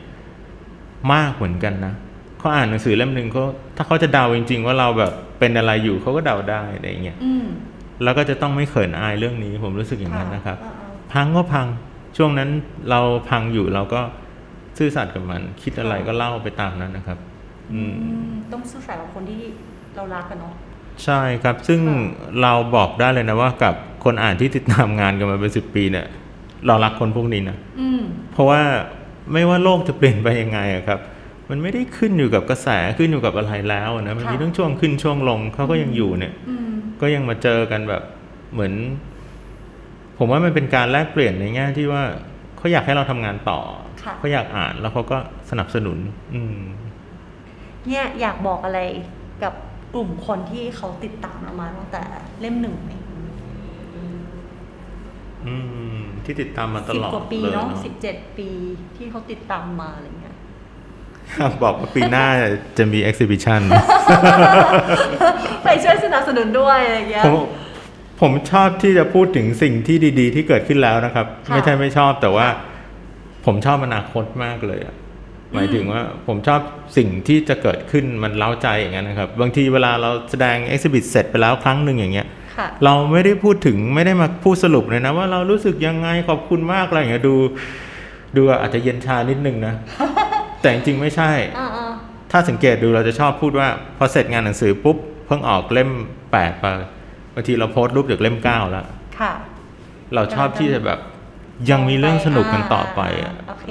มากเหมือนกันนะเขาอ่านหนังสือเล่มหนึ่งเขาถ้าเขาจะเดาจริง ๆ ว่าเราแบบเป็นอะไรอยู่เขาก็เดาได้อะไรอย่างเงี้ยอืมแล้วก็จะต้องไม่เขินอายเรื่องนี้ ผมรู้สึกอย่างนั้นนะครับเออเออพังก็พังช่วงนั้นเราพังอยู่เราก็ซื่อสัตย์กับมัน คิดอะไรค่ะก็เล่าไปตามนั้นนะครับอืมอืมต้องซื่อสัตย์กับคนที่เรารักกันเนาะ ใช่ครับซึ่งค่ะเราบอกได้เลยนะว่ากับคนอ่านที่ติดตามงานกันมาเป็นสิบปีเนี่ย เรารักคนพวกนี้นะอืมเพราะว่าไม่ว่าโลกจะเปลี่ยนไปยังไงอะครับ มันไม่ได้ขึ้นอยู่กับกระแสขึ้นอยู่กับอะไรแล้วนะมันมีค่ะทั้งช่วงขึ้นช่วงลงเขาก็ยังอยู่เนี่ยอืมก็ยังมาเจอกันแบบเหมือน ผมว่ามันเป็นการแลกเปลี่ยนในแง่ที่ว่าเขาอยากให้เราทำงานต่อค่ะเขาอยากอ่านแล้วเขาก็สนับสนุน อืมเนี่ยอยากบอกอะไรกับ กลุ่มคนที่เขาติดตามเรามาตั้งแต่เล่มหนึ่งไหมอืมที่ติดตามมาตสิบลอดกว่าปีเลยเนาะสิบเจ็ดปีที่เขาติดตามมาอะไรเงี้ยบอกว่าปีหน้าจะมี exhibition ไปช่วยสนับสนุนด้วยอะไรเงี้ยผมผมชอบที่จะพูดถึงสิ่งที่ดี ๆ ที่เกิดขึ้นแล้วนะครับค่ะไม่ใช่ไม่ชอบแต่ว่าค่ะผมชอบอนาคตมากเลยอะ หมายถึงว่าผมชอบสิ่งที่จะเกิดขึ้นมันเล้าใจอย่างนั้นนะครับ บางทีเวลาเราแสดง exhibit เสร็จไปแล้วครั้งหนึ่งอย่างเงี้ยค่ะเราไม่ได้พูดถึงไม่ได้มาพูดสรุปเลยนะ ว่าเรารู้สึกยังไงขอบคุณมากอะไรอย่างเงี้ยดู ดูอาจจะเย็นชานิดนึงนะ แต่จริงๆไม่ใช่อ่าอ่าถ้าสังเกตดูเราจะชอบพูดว่า พอเสร็จงานหนังสือปุ๊บเพิ่งออกเล่มแปดไปบางทีเราโพสต์รูปจากเล่มเก้าแล้วค่ะเราชอบที่จะแบบยังมีเรื่องสนุกกันต่อไปอะโอเค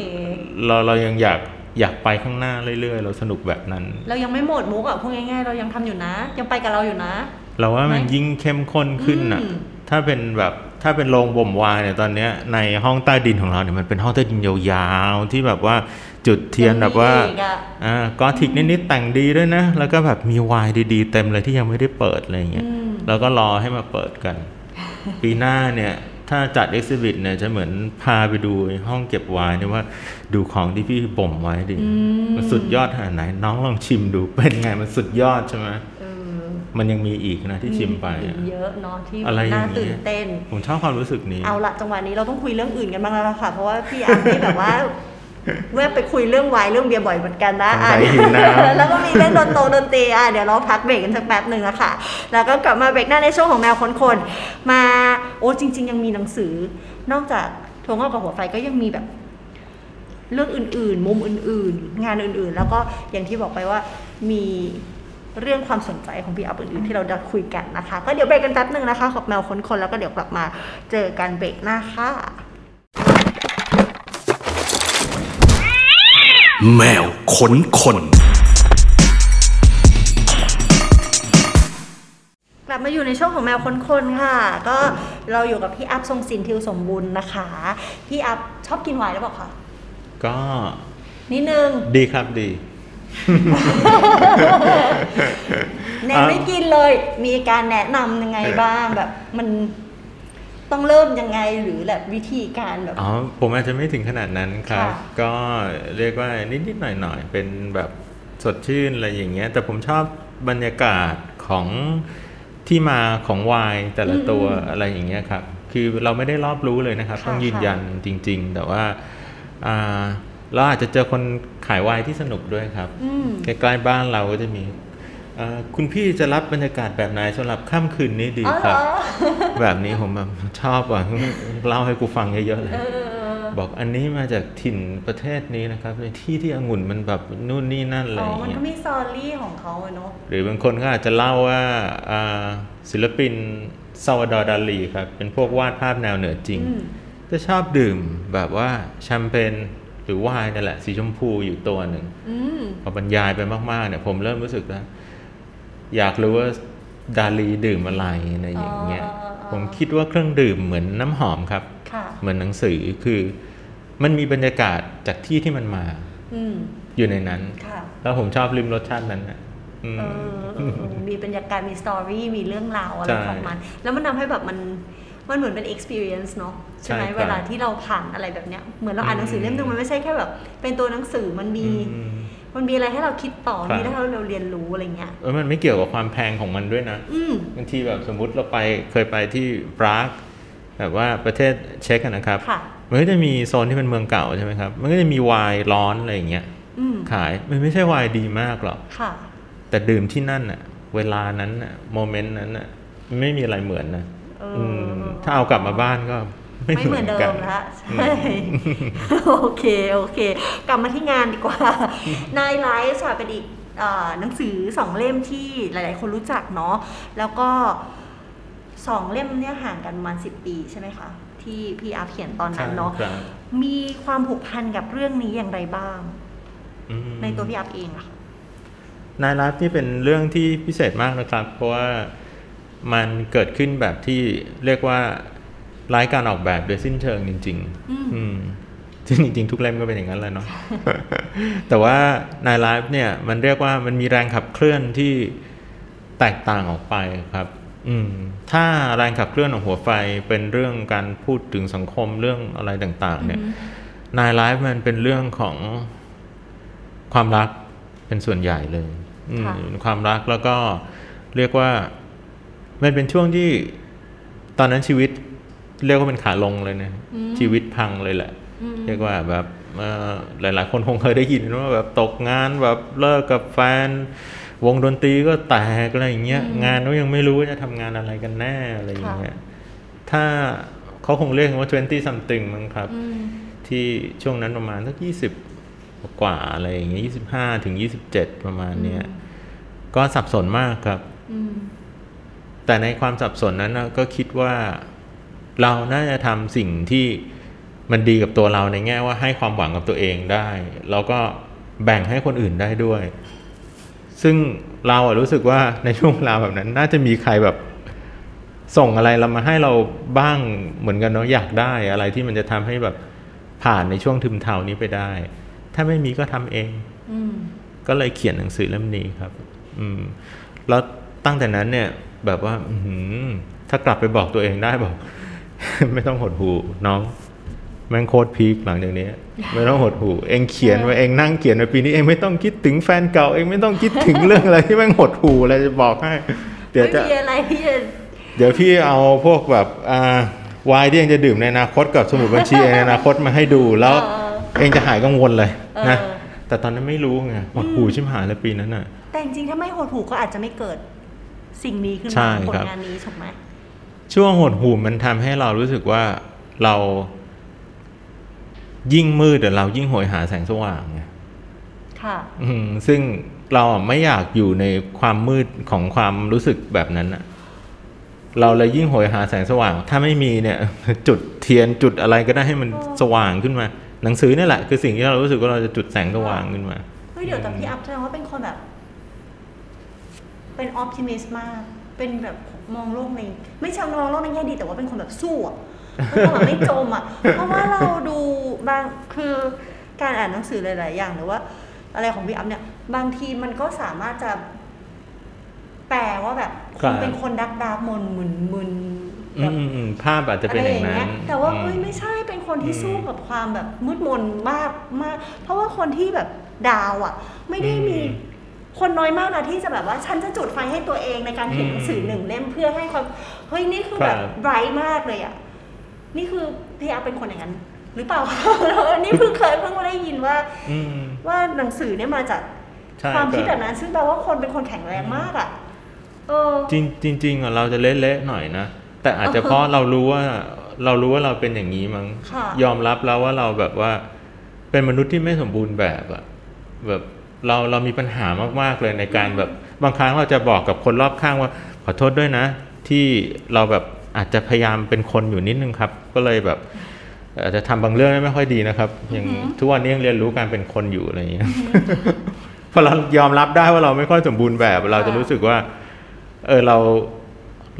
เราเรายังอยาก อยากไปข้างหน้าเรื่อยๆ เราสนุกแบบนั้น เรายังไม่หมดมุกอะพูดง่ายๆ เรายังทำอยู่นะ ยังไปกับเราอยู่นะ เราว่ามันไหมยิ่งเข้มข้นขึ้นอะอืมถ้าเป็นแบบถ้าเป็นโรงบ่มวายเนี่ยตอนเนี้ยในห้องใต้ดินของเราเนี่ยมันเป็นห้องใต้ดินยาวๆที่แบบว่าจุดเทียนแบบว่ายังมีอีกอะอ่ากอธิกนิดๆแต่งดีด้วยนะ แล้วก็แบบมีวายดีๆ เต็มเลยที่ยังไม่ได้เปิดอะไรอย่างเงี้ยอืมแล้วก็รอให้มาเปิดกัน ปีหน้าเนี่ย ถ้าจัดเอ็กซิบิทเนี่ยจะเหมือนพาไปดูห้องเก็บไวน์เนี่ยว่าดูของที่พี่บ่มไว้ดิอืมมันสุดยอดขนาดไหน น้องลองชิมดูเป็นไงมันสุดยอดใช่ไหมเออมันยังมีอีกนะที่ชิมไปอีอะกเยอะเนาะที่อะไรอย่างน่าเงี้ยตื่นเต้น ผมชอบความรู้สึกนี้ เอาละจังหวะนี้เราต้องคุยเรื่องอื่นกันบ้างแล้วล่ะค่ะ เพราะว่าพี่อาร์ตนี่แบบว่า เมื่อไปคุยเรื่องไวน์เรื่องเบียร์บ่อยเหมือนกันนะสงสัยหิวน้ำแล้วก็มีเรื่องดนตรงดนตรีอะเดี๋ยวเราพักเบรกกันสักแป๊บหนึ่งอะค่ะ แล้วก็กลับมาเบรกหน้าในช่วงของแมวค้นคนมาโอ้จริง ๆ ยังมีหนังสือนอกจากทวงงอกกับหัวไฟก็ยังมีแบบ เรื่องอื่น ๆ มุมอื่น ๆ งานอื่น ๆ แล้วก็อย่างที่บอกไปว่ามีเรื่องความสนใจของพี่อัพอื่นๆที่เราจะคุยกันนะคะ ก็เดี๋ยวเบรกกันแป๊บหนึ่งนะคะขอบแมวค้นคนแล้วก็เดี๋ยวกลับมาเจอกันเบรกหน้าค่ะ แมวขนคนกลับมาอยู่ในช่วงของแมวค้นคนค่ะ ก็เราอยู่กับพี่อัพทรงศิลป์ทิวสมบูรณ์นะคะ พี่อัพชอบกินไวน์หรือเปล่าคะก็นิดนึง ดีครับดี แนนไม่กินเลย มีการแนะนำยังไงบ้างแบบมัน ต้องเริ่มยังไงหรือแบบวิธีการแบบอ๋อผมอาจจะไม่ถึงขนาดนั้นครับค่ะก็เรียกว่านิดๆหน่อยๆเป็นแบบสดชื่นอะไรอย่างเงี้ย แต่ผมชอบบรรยากาศของที่มาของไวน์แต่ละตัวอะไรอย่างเงี้ยครับ คือเราไม่ได้รอบรู้เลยนะครับค่ะต้องยืนยันจริง ๆ แต่ว่าอ่าเราอาจจะเจอคนขายไวน์ที่สนุกด้วยครับอืมใกล้ๆบ้านเราก็จะมีเอ่อ คุณพี่จะรับบรรยากาศแบบไหนสำหรับค่ำคืนนี้ดีอ๋อคเหรรับแบบนี้ผมแบบชอบอะเล่าให้กูฟังเยอะๆเลยเออบอกอันนี้มาจากถิ่นประเทศนี้นะครับในที่ที่องุ่นมันแบบนู่นนี่นั่นอะไรอ๋ออย่างเงี้ยมันก็มี story ของเขาอะเนาะหรือบางคนก็อาจจะเล่าว่าอ่าศิลปินซัลวาดอร์ดาลีครับ เป็นพวกวาดภาพแนวเหนือจริงอืมจะชอบดื่มแบบว่าแชมเปญหรือไวน์นั่นแหละ สีชมพูอยู่ตัวหนึ่งอืมพอบรรยายไปมากๆเนี่ยผมเริ่มรู้สึกแล้ว อยากรู้ว่าดาลีดื่มอะไรอะไรอย่างเงี้ยอ๋ออ๋ออ๋อผมคิดว่าเครื่องดื่มเหมือนน้ำหอมครับค่ะเหมือนหนังสือคือมันมีบรรยากาศจากที่ที่มันมาอืมอยู่ในนั้นค่ะแล้วผมชอบริมรสชาตินั้นนะอืมเออเออเออมีบรรยากาศมีสตอรี่มีเรื่องราวอะไรใช่ของมัน แล้วมันทำให้แบบมันมันเหมือนเป็น experience เนาะใช่ไหมใช่ครับเวลาที่เราผ่านอะไรแบบเนี้ยเหมือนเราอ่านหนังสือเล่มหนึงอืมมันไม่ใช่แค่แบบ เป็นตัวหนังสือมันมีอืม มันมีอะไรให้เราคิดต่อครับมีอะไรให้เราเรียนรู้อะไรเงี้ยเออมันไม่เกี่ยวกับความแพงของมันด้วยนะอืมบางทีแบบสมมุติเราไปเคยไปที่ปรากแบบว่าประเทศเช็กอะนะครับค่ะมันก็จะมีโซนที่เป็นเมืองเก่าใช่ไหมครับ มันก็จะมีไวน์ร้อนอะไรอย่างเงี้ยอืมขายมันไม่ใช่ไวน์ดีมากหรอกค่ะแต่ดื่มที่นั่นน่ะเวลานั้นน่ะโมเมนต์นั้นน่ะมันไม่มีอะไรเหมือนนะเออมถ้าเอากลับมาบ้านก็ ไม่ไม่เหเหมืมืออนนกัเดินมละใช่โอเคโอเค กลับมาที่งานดีกว่านายไลฟ์ค่ะเป็นอีกเอ่อหนังสือสองเล่มที่หลาย ๆ คนรู้จักเนาะแล้วก็สองเล่มเนี่ยห่างกันประมาณสิบปีใช่ไหมคะทที่พี่อัพเขียนตอนนั้นเนาะครับมีความผูกพันกับเรื่องนี้อย่างไรบ้างอืมในตัวพี่อัพเองอะค่ะนายรัฐนี่เป็นเรื่องที่พิเศษมากนะครับ เพราะว่ามันเกิดขึ้นแบบที่เรียกว่า ไร้การออกแบบโดยสิ้นเชิงจริงอืมๆอืมซึ่งจริงๆทุกเล่มก็เป็นอย่างนั้นแหละเนาะ แต่ว่านายไลฟ์เนี่ยมันเรียกว่ามันมีแรงขับเคลื่อนที่แตกต่างออกไปครับ อืม ถ้าแรงขับเคลื่อนของหัวไฟเป็นเรื่องการพูดถึงสังคมเรื่องอะไรต่าง ๆ เนี่ย นายไลฟ์มันเป็นเรื่องของความรักเป็นส่วนใหญ่เลย อืมค่ะความรักแล้วก็เรียกว่า มันเป็นช่วงที่ตอนนั้นชีวิต เรียกว่าเป็นขาลงเลยนะชีวิตพังเลยแหละอืมเรียกว่าแบบเอ่อหลาย ๆ คนคงเคยได้ยินว่าแบบตกงานแบบเลิกกับแฟน วงดนตรีก็แตกอะไรอย่างเงี้ยงานก็ยังไม่รู้ว่าจะทำงานอะไรกันแน่อะไรอย่างเงี้ยถ้าเขาคงเรียกว่า 20 something มั้งครับอืมที่ช่วงนั้นประมาณสักยี่สิบกว่าอะไรอย่างเงี้ยยี่สิบห้าถึงยี่สิบเจ็ดประมาณเนี้ยก็สับสนมากครับอืมแต่ในความสับสนนั้นนะก็คิดว่า เราน่าจะทำสิ่งที่มันดีกับตัวเราในแง่ว่าให้ความหวังกับตัวเองได้ แล้วก็แบ่งให้คนอื่นได้ด้วย ซึ่งเราอะรู้สึกว่าในช่วงเวลาแบบนั้น น่าจะมีใครแบบส่งอะไรเรามาให้เราบ้างเหมือนกันเนาะอยากได้อะไรที่มันจะทำให้แบบผ่านในช่วงทึมเทานี้ไปได้ ถ้าไม่มีก็ทำเองอก็เลยเขียนหนังสือเล่มนี้ครับ อืม แล้วตั้งแต่นั้นเนี่ย แบบว่าถ้ากลับไปบอกตัวเองได้บอก ไม่ต้องหดหูน้อง แม่งโคตรพีคหลังจากนี้ ไม่ต้องหดหูเองเขียนไว้เองนั่งเขียนไว้ปีนี้เองไม่ต้องคิดถึงแฟนเก่าเองไม่ต้องคิดถึงเรื่องอะไรที่แม่งหดหูอะไรจะบอกให้ เดี๋ยวไม่จะมีอะไรที่จะเดี๋ยวพี่เอาพวกแบบอ่าวายที่เองจะดื่มในอนาคตกับสมุดบัญชีในอนาคตมาให้ดูแล้วเออเองจะหายกังวลเลยนะเออแต่ตอนนั้นไม่รู้ไงหดหูชิมหายเลยปีนั้นน่ะ แต่จริงๆถ้าไม่หดหูก็อาจจะไม่เกิดสิ่งนี้ขึ้นใช่มาผครัลบงานนี้ถูกไหม ช่วงหดหูมันทำให้เรารู้สึกว่าเรายิ่งมืดแต่เรายิ่งโหยหาแสงสว่างไงค่ะอืมซึ่งเราอะไม่อยากอยู่ในความมืดของความรู้สึกแบบนั้นอะเราเลยยิ่งโหยหาแสงสว่าง ถ้าไม่มีเนี่ย จุดเทียนจุดอะไรก็ได้ให้มันอ๋อสว่างขึ้นมา หนังสือเนี่ยแหละ คือสิ่งที่เรารู้สึกว่าเราจะจุดแสงสว่างขึ้นมาเฮ้ยเดี๋ยวแต่พี่อัพแสดงว่าเป็นคนแบบ เป็นออ t ติมิสมาก เป็นแบบมองโลกในไม่ใช่มองโลกในแง่ดีแต่ว่าเป็นคนแบบสู้อะเป็นคนแบบไม่จมอะเพราะว่าเราดูบางคือการอ่านหนังสือหลาย ๆ อย่างหรือว่า อะไรของพี่อัพเนี่ย บางทีมันก็สามารถจะแปลว่าแบบครัคุบณเป็นคนดักดักมนมึนมึนอืแบบมอืมภาพอาจจะเป็นอย่างนั้นะไรแต่ว่าอืมเฮ้ยไม่ใช่เป็นคนที่อืมสู้กับความแบบมืดมนมากมาก เพราะว่าคนที่แบบดาวอะ ไม่ได้มีอืม คนน้อยมากนะที่จะแบบว่าฉันจะจุดไฟให้ตัวเองในการเขียนอืมหนังสือหนึ่งเล่มเพื่อให้ความเฮ้ยนี่คือแบบครับไบรท์มากเลยอะนี่คือพี่อาร์ตเป็นคนอย่างนั้นหรือเปล่า นี่เพิ่งเคยเพิ่งมาได้ยินว่าอืมว่าหนังสือเนี่ยมาจากใช่ความคิดก็แบบนั้นซึ่งแปลว่าคนเป็นคนแข็งแรงมากอะเออจริงจริงๆอะเราจะเละๆหน่อยนะ แต่อาจจะเพราะเรารู้ว่าเรารู้ว่าเราเป็นอย่างนี้มั้งค่ะยอมรับแล้วว่าเราแบบว่า เป็นมนุษย์ที่ไม่สมบูรณ์แบบอะแบบ เราเรามีปัญหามากๆเลยในการแบบบางครั้งเราจะบอกกับคนรอบข้างว่า ขอโทษด้วยนะ ที่เราแบบอาจจะพยายามเป็นคนอยู่นิดนึงครับ ก็เลยแบบ อาจจะทำบางเรื่องได้ไม่ค่อยดีนะครับอย่างทุกวันนี้ยังเรียนรู้การเป็นคนอยู่อะไรอย่างเงี้ยพอเรายอมรับได้ว่าเราไม่ค่อยสมบูรณ์แบบ เราจะรู้สึกว่า เออเรา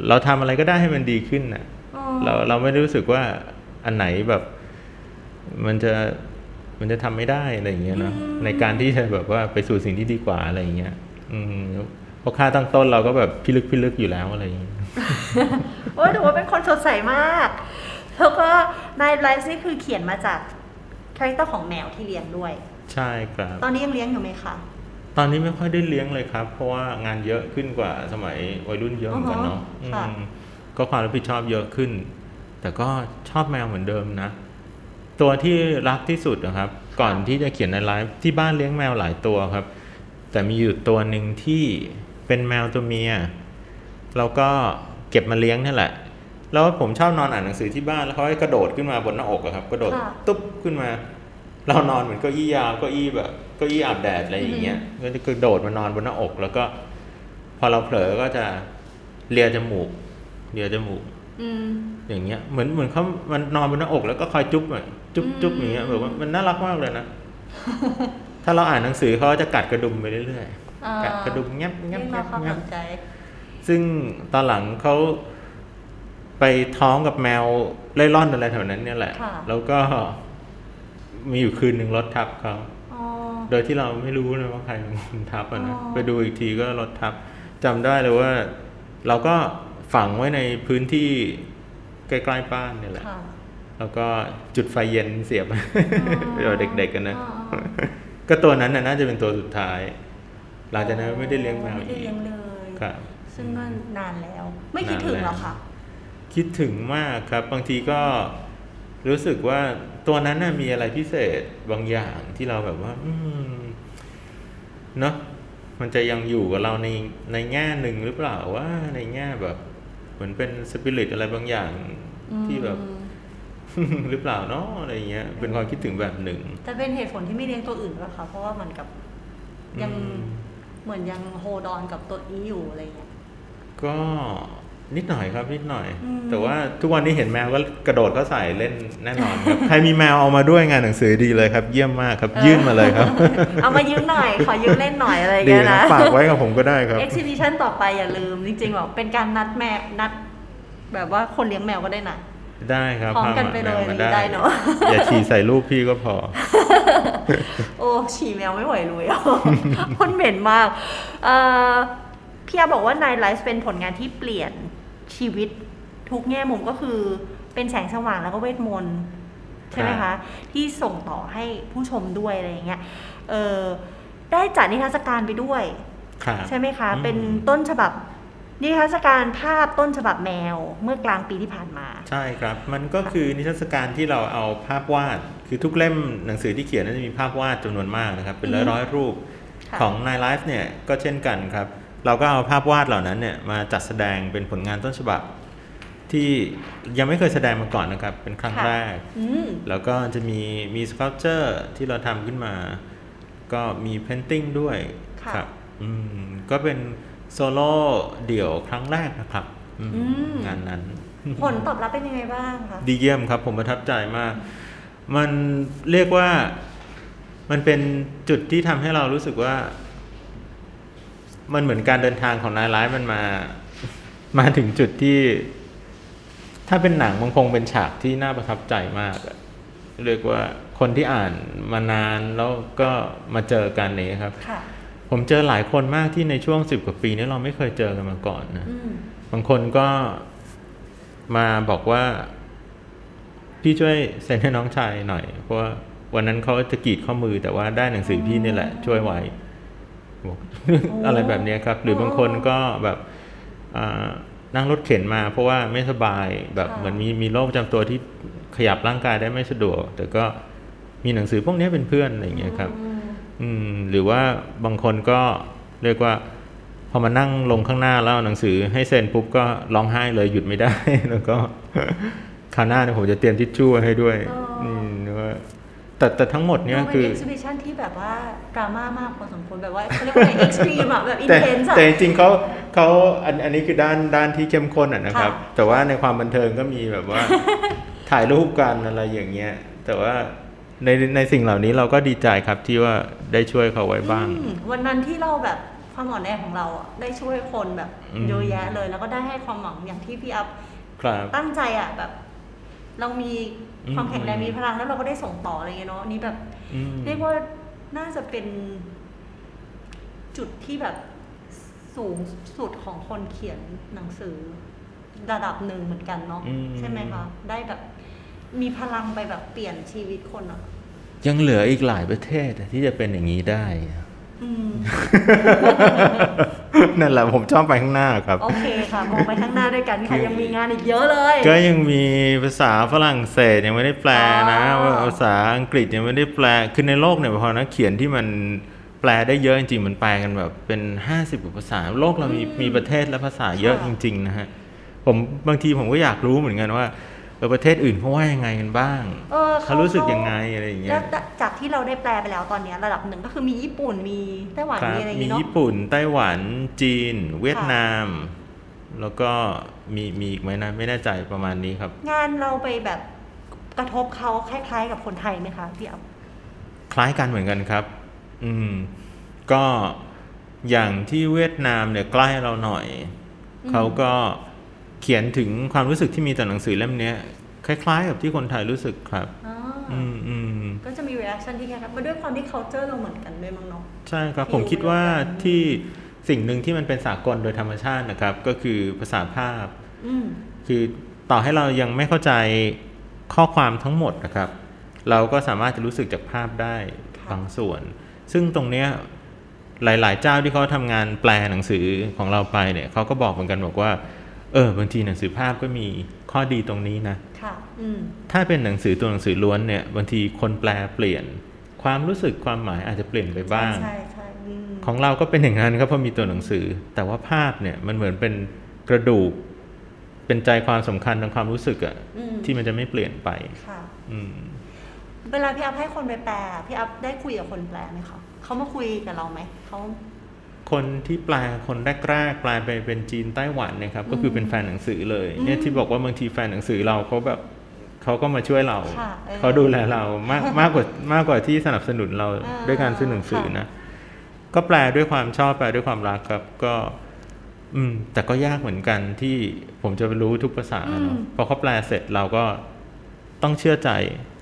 เราทำอะไรก็ได้ให้มันดีขึ้นน่ะอ๋อเราเราไม่ได้รู้สึกว่าอันไหนแบบ มันจะ มันจะทำไม่ได้อะไรอย่างเงี้ยเนอะในการที่จะแบบว่าไปสู่สิ่งที่ดีกว่าอะไรอย่างเงี้ย อืมเพราะค่าตั้งต้นเราก็แบบพิลึกพิลึกอยู่แล้วอะไรอย่างเงี้ยโอ้ยถือว่าเป็นคนสดใสมาก แล้วก็นายไลฟ์นี่คือเขียนมาจาก character ของแมวที่เลี้ยงด้วย ใช่ครับ ตอนนี้ยังเลี้ยงอยู่ไหมคะตอนนี้ไม่ค่อยได้เลี้ยงเลยครับ เพราะว่างานเยอะขึ้นกว่าสมัยวัยรุ่นเยอะเหมือนกันเนาะอือฮะค่ะอืมก็ความรับผิดชอบเยอะขึ้น แต่ก็ชอบแมวเหมือนเดิมนะ ตัวที่รักที่สุดนะครับ ก่อนที่จะเขียนในไลฟ์ที่บ้านเลี้ยงแมวหลายตัวครับ แต่มีอยู่ตัวหนึ่งที่เป็นแมวตัวเมียแล้วก็เก็บมาเลี้ยงนี่แหละ แล้วผมชอบนอนอ่านหนังสือที่บ้านแล้วเขาให้กระโดดขึ้นมาบนหน้าอกอะครับ กระโดดค่ะตุ๊บขึ้นมา เรานอนเหมือนเก้าอี้ยาวเก้าอี้แบบเก้าอี้อาบแดดอะไรอย่างเงี้ยก็จะกระโดดมานอนบนหน้าอก แล้วก็ พอเราเผลอก็จะเลียจมูกเลียจมูก อืมอย่างเงี้ยเหมือนเหมือนเขามันนอนบนหน้าอกแล้วก็คอยจุ๊บอะจุ๊บจุ๊บอย่างเงี้ยแบบว่ามันน่ารักมากเลยนะถ้าเราอ่านหนังสือเขาจะกัดกระดุมไปเรื่อยอ่าๆกัดกระดุมแงบแงเรีบยกแงเราบความแงสบนใจซึ่งตอนหลังเขาไปท้องกับแมวเล่ร่อนอะไรแถวนั้นเนี่ยแหละค่ะแล้วก็มีอยู่คืนหนึ่งรถทับเขาอ๋อโดยที่เราไม่รู้นะว่าใครเป็นคนทับอะนะอ๋อไปดูอีกทีก็รถทับจำได้เลยว่า เราก็ ฝังไว้ในพื้นที่ใกล้ๆบ้านเนี่ยแหละค่ะแล้วก็จุดไฟเย็นเสียบเราเด็กๆกันนะอ๋ออ๋อก็ตัวนั้นน่ะน่าจะเป็นตัวสุดท้าย หลังจากนั้นไม่ได้เลี้ยงแมวไม่ได้อีกเลี้ยงเลยครับซึ่งก็นานแล้ว ไม่คิดถึงหรอกค่ะคิดถึงมากครับ บางทีก็รู้สึกว่าตัวนั้นน่ะมีอะไรพิเศษบางอย่างที่เราแบบว่า อืมเนาะมันจะยังอยู่กับเราในในแง่หนึ่งหรือเปล่าว่าในแง่แบบ เหมือนเป็นสปิริตอะไรบางอย่างที่แบบอืมหรือเปล่าเนาะอะไรเงี้ย เป็นความคิดถึงแบบหนึ่ง แต่เป็นเหตุผลที่ไม่เลี้ยงตัวอื่นหรอคะเพราะว่ามันกับยังอืมเหมือนยังโฮดอนกับตัวนี้อยู่อะไรเงี้ยก็ นิดหน่อยครับนิดหน่อยอืมแต่ว่าทุกวันนี้เห็นแมวก็กระโดดก็ใส่เล่นแน่นอนครับใครมีแมวเอามาด้วยงานหนังสือดีเลยครับ เยี่ยมมากครับ ยื่นมาเลยครับ เอามายืมหน่อย ขอยืมเล่นหน่อยอะไรดีเงี้ยนะนะฝากไว้กับผมก็ได้ครับเอ็กซิบิชันต่อไปอย่าลืม จริงๆแบบเป็นการนัดแมวนัด แบบว่าคนเลี้ยงแมวก็ได้นะได้ครับพร้อมกันพาไปเลยแมวมานี่ได้เนอะอย่าฉี่ใส่ลูกพี่ก็พอ โอ้ฉี่แมวไม่ไหวเลยอะพ่นเหม็นมากเอ่อพี่อาบอกว่านายไลฟ์เป็นผลงานที่เปลี่ยน ชีวิตทุกแง่มุมก็คือเป็นแสงสว่างแล้วก็เวทมนต์ใช่ไหมครัคะบที่ส่งต่อให้ผู้ชมด้วยอะไรอย่างเงี้ยเออได้จัดนิทรรศการไปด้วยครับใช่ไหมคะอืมเป็นต้นฉบับนิทรรศการภาพต้นฉบับแมวเมื่อกลางปีที่ผ่านมา ใช่ครับ มันก็คือนิทรรศการที่เราเอาภาพวาด คือทุกเล่มหนังสือที่เขียนนั้นจะมีภาพวาดจำนวนมากนะครับ เป็นร้อยร้อยๆรูปค่ะของนายไลฟ์เนี่ยก็เช่นกันครับ เราก็เอาภาพวาดเหล่านั้นเนี่ยมาจัดแสดงเป็นผลงานต้นฉบับ ที่ยังไม่เคยแสดงมาก่อนนะครับ เป็นครั้งค่ะแรกอืมแล้วก็จะมีมีส c ั l เจอร์ที่เราทำขึ้นมา ก็มี painting ด้วยค่ะครับอืมก็เป็นโซโล่เดี่ยวครั้งแรกนะครับอืมอืมงานนั้น ผลตอบรับเป็นยังไงบ้างคะดีเยี่ยมครับ ผมประทับใจมาก มันเรียกว่ามันเป็นจุดที่ทำให้เรารู้สึกว่า มันเหมือนการเดินทางของนายร้ายมันมา มาถึงจุดที่ ถ้าเป็นหนังมันคงเป็นฉากที่น่าประทับใจมากอะเรียกว่าคนที่อ่านมานานแล้วก็มาเจอกันนี้ครับค่ะผมเจอหลายคนมากที่ในช่วงสิบกว่าปีนี้เราไม่เคยเจอกันมาก่อนนะอืมบางคนก็มาบอกว่า พี่ช่วยเซ็นให้น้องชายหน่อย เพราะว่าวันนั้นเขาจะกรีดข้อมือแต่ว่าได้หนังสือพี่นี่แหละ ช่วยไว้บ อกอะไรแบบเนี้ยครับ หรือบางคนก็แบบอ่านั่งรถเข็นมา เพราะว่าไม่สบายแบบค่ะเหมือนมีมีโรคประจำตัวที่ขยับร่างกายได้ไม่สะดวก แต่ก็มีหนังสือพวกนี้เป็นเพื่อนอะไรอย่างเงี้ยครับ อืมอืมหรือว่าบางคนก็เรียกว่าพอมานั่งลงข้างหน้าแล้วเอาหนังสือให้เซ็นปุ๊บก็ร้องไห้เลยหยุดไม่ได้ แล้วก็คราวหน้าเนี่ยผมจะเตรียมทิชชู่ให้ด้วยอ๋ออืมหรือว่า แต่แต่ทั้งหมดเนี่ยดูเป็นคือ exhi bition ที่แบบว่าดราม่ามากพอสมควรแบบว่าเขาเรียกว่าอะไร extreme อะแบบ intense อะแต่จริงๆเขาเขาอันอันนี้คือด้านด้านที่เข้มข้นอะนะครับค่ะแต่ว่าในความบันเทิงก็มีแบบว่าถ่ายรูปกันอะไรอย่างเงี้ย แต่ว่าในในสิ่งเหล่านี้เราก็ดีใจครับที่ว่าได้ช่วยเขาไว้บ้างอืมวันนั้นที่เราแบบความอ่อนแอของเราอะได้ช่วยคนแบบอืมเยอะแยะเลย แล้วก็ได้ให้ความหวังอย่างที่พี่อัพครับตั้งใจอะแบบ เรามี ความอืมแข็งแรงมีพลังแล้วเราก็ได้ส่งต่ออะไรเงี้ยเนาะอันนี้แบบอืมเรียกว่าน่าจะเป็นจุดที่แบบสูงสุดของคนเขียนหนังสือระดับหนึ่งเหมือนกันเนาะอืมใช่ไหมคะ ได้แบบมีพลังไปแบบเปลี่ยนชีวิตคนอะยังเหลืออีกหลายประเทศที่จะเป็นอย่างนี้ได้อืม นั่นแหละผมชอบไปข้างหน้าครับ โอเคค่ะมองไปข้างหน้าด้วยกันค่ะยังมีงานอีกเยอะเลย ก็ยังมีภาษาฝรั่งเศสยังไม่ได้แปลนะอ๋อว่าภาษาอังกฤษยังไม่ได้แปลคือในโลกเนี่ยพอนักเขียนที่มันแปลได้เยอะจริงๆมันแปลกันแบบเป็นห้าสิบกว่าภาษาโลกเรามีมีประเทศและภาษาเยอะจริง ๆ นะฮะผมบางทีผมก็อยากรู้เหมือนกันว่า เออประเทศอื่นเขาว่ายังไงกันบ้างเออเขารู้สึกยังไงอะไรอย่างเงี้แล้ยวจากที่เราได้แปลไปแล้วตอนเนี้ยระดับหนึ่งก็คือมีญี่ปุ่นมีไต้หวันครับมีอะไรอย่างมีงี้เนาะญี่ปุ่น ไต้หวันจีน เวียดนาม แล้วก็มีมีอีกไหมนะไม่แน่ใจประมาณนี้ครับ งานเราไปแบบกระทบเขาคล้าย ๆ กับคนไทยไหมคะพี่อัพคล้ายกันเหมือนกันครับ อืม ก็อย่างที่เวียดนามเนี่ยใกล้เราหน่อยเขาก็ เขียนถึงความรู้สึกที่มีต่อหนังสือเล่มเนี้ยคล้าย ๆ กับที่คนไทยรู้สึกครับอ๋อออืมอืมก็จะมี reaction ที่คล้ายๆมาด้วยความที่ culture เราเหมือนกันด้วยมั้งเนาะใช่ครับฟิลผมคิดว่าเดียวกันที่สิ่งหนึ่งที่มันเป็นสากลโดยธรรมชาตินะครับ ก็คือภาษาภาพอืมคือต่อให้เรายังไม่เข้าใจข้อความทั้งหมดนะครับ เราก็สามารถจะรู้สึกจากภาพได้ค่ะบางส่วน ซึ่งตรงเนี้ยหลาย ๆ เจ้าที่เขาทำงานแปลหนังสือของเราไปเนี่ยเขาก็บอกเหมือนกันบอกว่า เออบางทีหนังสือภาพก็มีข้อดีตรงนี้นะค่ะอืมถ้าเป็นหนังสือตัวหนังสือล้วนเนี่ยบางทีคนแปลเปลี่ยน ความรู้สึกความหมายอาจจะเปลี่ยนไปบ้าง ใช่ใช่อืมของเราก็เป็นอย่างนั้นครับเพราะมีตัวหนังสือ แต่ว่าภาพเนี่ยมันเหมือนเป็นกระดูก เป็นใจความสำคัญทางความรู้สึกอะอืมที่มันจะไม่เปลี่ยนไปค่ะ อืมเวลาพี่อัพให้คนไปแปลพี่อัพได้คุยกับคนแปลไหมคะเขามาคุยกับเราไหมเขา คนที่แปลคนแรกๆแปลไปเป็นจีนไต้หวันเนะครับ ก็คือเป็นแฟนหนังสือเลยอืมเนี่ยที่บอกว่าบางทีแฟนหนังสือเราเขาแบบเขาก็มาช่วยเราค่ะเออเขาดูแลเรามากมากกว่ามากกว่าที่สนับสนุนเราอ่าด้วยการซื้อหนังสือค่ะนะก็แปลด้วยความชอบแปลด้วยความรักครับก็ อืม แต่ก็ยากเหมือนกันที่ผมจะรู้ทุกภาษาเนอะพอเขาแปลเสร็จเราก็ต้องเชื่อใจ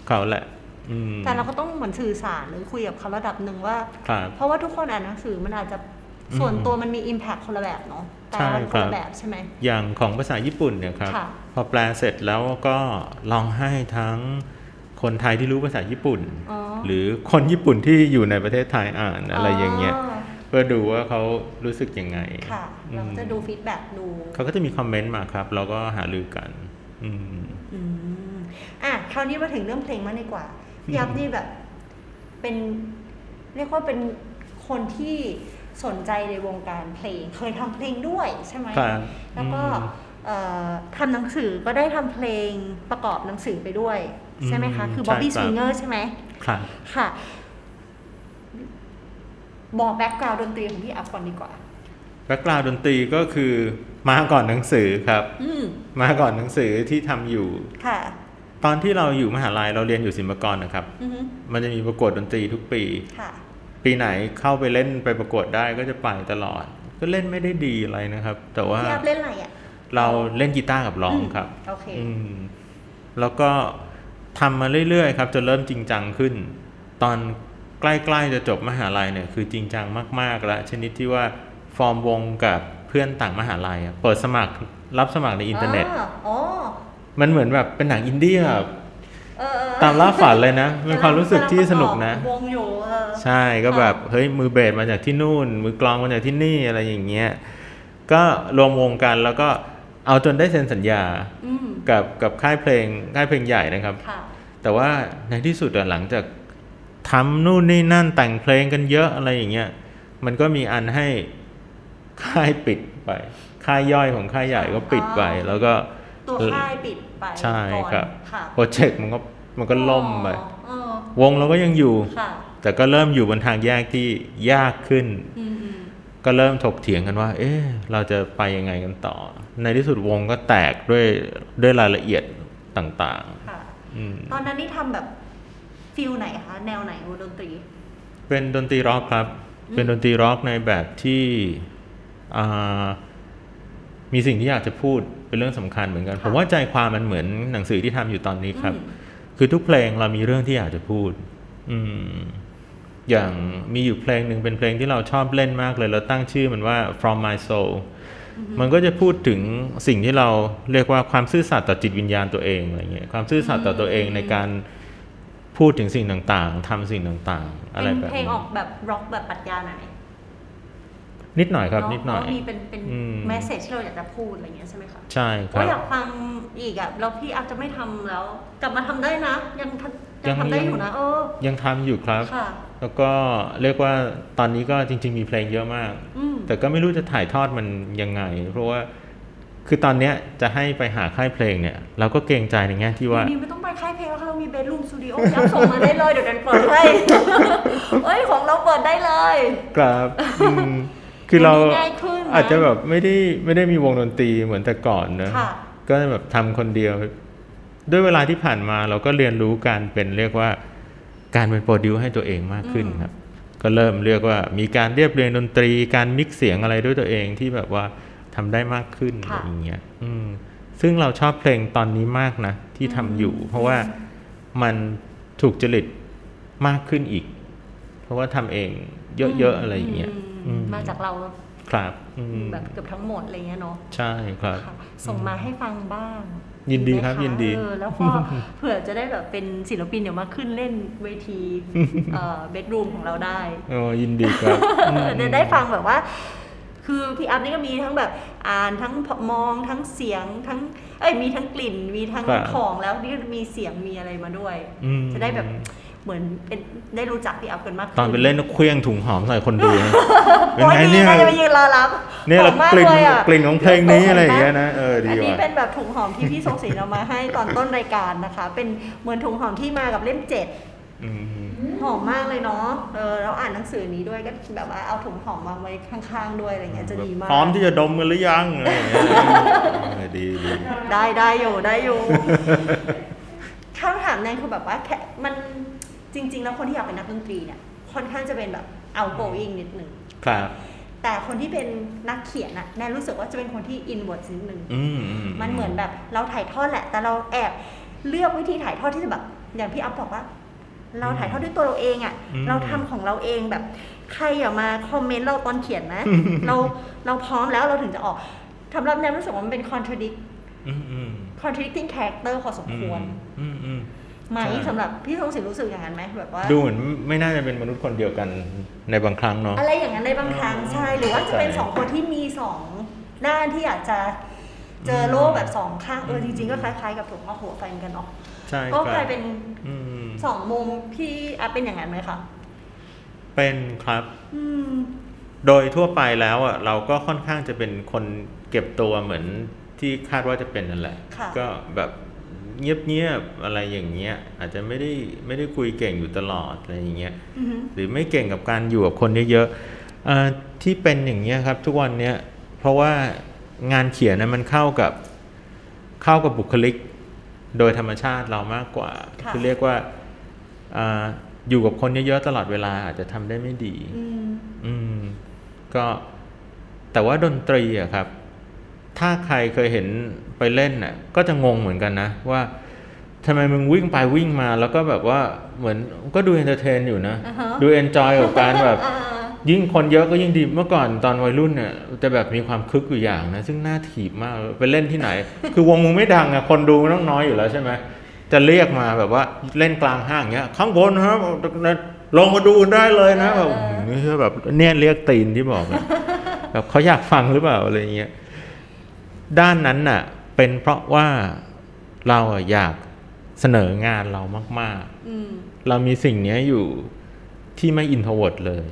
เขาแหละอืมแต่เราก็ต้องเหมือนสื่อสารหรือคุยกับเขาระดับหนึ่งว่าครับเพราะว่าทุกคนอ่านหนังสือมันอาจจะอืม ส่วนตัวมันมี Impact คนละแบบเนาะแต่ใช่มันคครันบละแบบใช่ไหมอย่างของภาษาญี่ปุ่นเนี่ยครับค่ะพอแปลเสร็จแล้วก็ลองให้ทั้งคนไทยที่รู้ภาษาญี่ปุ่นอ๋อหรือคนญี่ปุ่นที่อยู่ในประเทศไทยอ่านอะไรอย่างเงี้ยเพื่อดูว่าเขารู้สึกยังไง ค่ะ เราก็จะดูฟีดแบ็กดูเขาก็จะมีคอมเมนต์มาครับ เราก็หารือกันอืมอืมอะคราวนี้มาถึงเรื่องเพลงมากดีกว่าพี่ยับนี่แบบเป็น เรียกว่าเป็นคนที่ สนใจในวงการเพลง เคยทำเพลงด้วยใช่ไหมครับแล้วก็อืมเอ่อทำหนังสือก็ได้ทำเพลงประกอบหนังสือไปด้วย ใช่ไหมคะอืมคือใช่ Bobby ครับ Swinger ใช่ไหมครับค่ะ บอก background ดนตรีของพี่อัพก่อนดีกว่า background ดนตรีก็คือมาก่อนหนังสือครับอืมมาก่อนหนังสือที่ทำอยู่ค่ะตอนที่เราอยู่มหาลัยเราเรียนอยู่ศิลปากรนะครับอือฮึมันจะมีประกวดดนตรีทุกปีค่ะ ปีไหนเข้าไปเล่นไปประกวดได้ก็จะไปตลอด ก็เล่นไม่ได้ดีอะไรนะครับ แต่ว่าพี่อัพเล่นอะไรอะเราเล่นกีตาร์กับร้องครับโอเคอืมแล้วก็ทำมาเรื่อยๆครับจนเริ่มจริงจังขึ้น ตอนใกล้ๆจะจบมหาลัยเนี่ยคือจริงจังมากๆแล้วชนิดที่ว่าฟอร์มวงกับเพื่อนต่างมหาลัยอะเปิดสมัครรับสมัครในอินเทอร์เน็ตอะอ๋อมันเหมือนแบบเป็นหนังอินเดีย ตามล่าฝันเลยนะเป็นความรู้สึกที่สนุกนะวงอยู่เออใช่ก็แบบเฮ้ยมือเบสมาจากที่นู่น มือกลองมาจากที่นี่อะไรอย่างเงี้ยก็รวมวงกันแล้วก็เอาจนได้เซ็นสัญญาอืมกับกับค่ายเพลงค่ายเพลงใหญ่นะครับค่ะแต่ว่าในที่สุดอะหลังจากทำนู่นนี่นั่นแต่งเพลงกันเยอะอะไรอย่างเงี้ยมันก็มีอันให้ค่ายปิดไป ค่ายย่อยของค่ายใหญ่ก็ปิดไปอ๋อแล้วก็ ตัวค่ายปิดไปใช่ก่อนครับค่ะโปรเจกต์มันก็มันก็ล่มไปอ๋อวงเราก็ยังอยู่ค่ะแต่ก็เริ่มอยู่บนทางแยกที่ยากขึ้นอืมอืมก็เริ่มถกเถียงกันว่า เอ๊ะเราจะไปยังไงกันต่อ ในที่สุดวงก็แตกด้วยด้วยรายละเอียดต่างค่ะๆอืมตอนนั้นนี่ทำแบบฟิลไหนคะ แนวไหนวงดนตรี เป็นดนตรีร็อกครับอืมเป็นดนตรีร็อกในแบบที่อ่า มีสิ่งที่อยากจะพูดเป็นเรื่องสำคัญเหมือนกันผมว่าใจความมันเหมือนหนังสือที่ทำอยู่ตอนนี้ครับอืมคือทุกเพลงเรามีเรื่องที่อยากจะพูด อืมอย่างมีอยู่เพลงหนึ่งเป็นเพลงที่เราชอบเล่นมากเลย เราตั้งชื่อมันว่า from my soul มันก็จะพูดถึงสิ่งที่เราเรียกว่าความซื่อสัตย์ต่อจิตวิญญาณตัวเองอะไรเงี้ยความซื่อสัตย์ต่อตัวเองในการพูดถึงสิ่งต่างๆทำสิ่งต่างๆ อะไรเป็นแบบเพลงนี้ออกแบบร็อกแบบปรัชญาหน่อย นิดหน่อยครับเะนิดหน่อยเพราะมีเป็นเป็นอืมแมสเซจที่เราอยากจะพูดอะไรอย่างเงี้ยใช่ไหมคะใช่คก็รับอยากฟังอีกอะแล้วพี่อาจจะไม่ทำแล้ว กลับมาทำได้นะ ยังทำยัยังงทำได้อยู่นะเออยังทำอยู่ครับค่ะแล้วก็เรียกว่าตอนนี้ก็จริง ๆ มีเพลงเยอะมากอืมแต่ก็ไม่รู้จะถ่ายทอดมันยังไง เพราะว่าคือตอนเนี้ยจะให้ไปหาค่ายเพลงเนี่ยเราก็เกรงใจในแง่ที่ว่านี่ไม่ต้องไปค่ายเพลงแล้วค่ะเรามีเบดรูมสตูดิโอยับส่งมาได้เลยเดี๋ยวดันเปิดให้เอ้ยของเราเปิดได้เลย ครับอืม คือเราดี๋ยวนี้ง่ายขึ้นนอาจจะแบบไม่ได้ไม่ได้มีวงดนตรีเหมือนแต่ก่อนนะค่ะก็แบบทำคนเดียว ด้วยเวลาที่ผ่านมาเราก็เรียนรู้การเป็นเรียกว่าการเป็นโปรดิวให้ตัวเองมากขึ้นครับ ก็เริ่มเรียกว่ามีการเรียบเรียงดนตรี การมิกซ์เสียงอะไรด้วยตัวเองที่แบบว่าทำได้มากขึ้นอะไรค่ะอย่างเงี้ยอืมซึ่งเราชอบเพลงตอนนี้มากนะที่ทำอยู่ เพราะว่ามันถูกจริตมากขึ้นอีก เพราะว่าทำเองเยอะๆอะไรอย่างเงี้ย มอืมมาจากเราครับอืมแบบเกือบทั้งหมดอะไรเงี้ยเนาะใช่ครับค่ะส่งมาให้ฟังบ้าง ยินดีไหมะครับยินดีเออแล้วก็เผื่อจะได้แบบเป็นศิลปินเดี๋ยวมาขึ้นเล่นเวทีเอ่อเบดรูมของเราได้โอ้ยินดีครับอืมจะได้ฟังแบบว่า คือพี่อัพนี่ก็มีทั้งแบบอ่านทั้งมองทั้งเสียงทั้งเอ้ยมีทั้งกลิ่น มีทั้งครับของแล้วนี่มีเสียงมีอะไรมาด้วยอืมจะได้แบบ เหมือนเป็นได้รู้จักพี่อัพกันมากขึ้ตอนไปเล่นก็เคลี้ยงถุงหอมใส่คนดูนะเป็นโอ้ยไงดีเนี่ยน่าจะไปยืนรอรับเนี่ยหเราอมมากกลิ่นเลยอะกลิ่นของเพลงนี้อะไรอย่างเงี้ยนะเออดีอันนี้ว่ะเป็นแบบถุงหอมที่พี่ทรงศิลป์เอามาให้ตอนต้นรายการนะคะ เป็นเหมือนถุงหอมที่มากับเล่มเจ็ดอืมหอมมากเลยเนาะ เออเราอ่านหนังสือนี้ด้วยก็แบบว่าเอาถุงหอมมาไว้ข้างๆด้วยอะไรเงี้ยจะดีมาก พร้อมที่จะดมกันหรือยังอะไรอย่างเงี้ยเออดีดีได้ได้อยู่ได้อยู่คำถามนั้นคือแบบว่าแค่มัน จริง ๆ แล้วคนที่อยากเป็นนักดนตรีเนี่ยค่อนข้างจะเป็นแบบ outgoing นิดนึงครับแต่คนที่เป็นนักเขียนอะแนนรู้สึกว่าจะเป็นคนที่ inward นิดนึงอืมอืมันเหมือนแบบเราถ่ายทอดแหละ แต่เราแอบเลือกวิธีถ่ายทอดที่จะแบบ อย่างพี่อัพบอกว่า เราถ่ายทอดด้วยตัวเราเองอะ่ะเราทำของเราเองแบบ ใครอย่ามาคอมเมนต์เราตอนเขียนนะ เราเราพร้อมแล้วเราถึงจะออกสำหรับแนนรู้สึกว่ามันเป็น contradict อืมอืม contradicting character พอสมควรอืมอืม ไหมใช่สำหรับพี่ทรงศิลป์รู้สึกอย่างนั้นไหมแบบว่า ดูเหมือนไม่น่าจะเป็นมนุษย์คนเดียวกันในบางครั้งเนาะอะไรอย่างนั้นในบางครั้งใช่หรือว่าจะเป็นใช่สองคนที่มีสองด้านที่อยากจะเจอโลกแบบสองข้างเออจริงๆก็คล้ายๆกับถุงผ้าหัวแฟนกันเนาะใช่ก็คกรัลาบยเป็นอืมสองมุมพี่อาเป็นอย่างนั้นไหมคะเป็นครับอืมโดยทั่วไปแล้วอะเราก็ค่อนข้างจะเป็นคนเก็บตัวเหมือนที่คาดว่าจะเป็นนั่นแหละค่ะก็แบบ เงียบๆอะไรอย่างเงี้ย อาจจะไม่ได้ไม่ได้คุยเก่งอยู่ตลอดอะไรอย่างเงี้ยอือหือหรือไม่เก่งกับการอยู่กับคนเยอะๆเอ่อที่เป็นอย่างเงี้ยครับ ทุกวันเนี้ยเพราะว่างานเขียนนะมันเข้ากับเข้ากับบุคลิก โดยธรรมชาติเรามากกว่าค่ะคือเรียกว่าอาอยู่กับคนเยอะๆตลอดเวลาอาจจะทำได้ไม่ดี อืมอืมก็แต่ว่าดนตรีอะครับ ถ้าใครเคยเห็นไปเล่นน่ะก็จะงงเหมือนกันนะ ว่าทำไมมึงวิ่งไปวิ่งมาแล้วก็แบบว่าเหมือนก็ดู entertain อยู่นะอ่าฮะดู enjoy กับการแบบอ่ายิ่งคนเยอะก็ยิ่งดีเมื่อก่อนตอนวัยรุ่นเนี่ยจะแบบมีความคึกอยู่อย่างนะ ซึ่งน่าถีบมากไปเล่นที่ไหน คือวงมึงไม่ดังอะคนดูมันต้องน้อยอยู่แล้วใช่ไหมจะเรียกมาแบบว่าเล่นกลางห้างเงี้ย ข้างบนครับลงมาดูกันได้เลยนะแบบนี่คือแบบเนี่ยเรียกตีนที่บอกอะแบบเขาอยากฟังหรือเปล่าอะไรเงี้ย ด้านนั้นน่ะเป็นเพราะว่าเราอะอยากเสนองานเรามากๆอืมเรามีสิ่งเนี้ยอยู่ที่ไม่ introvert เลย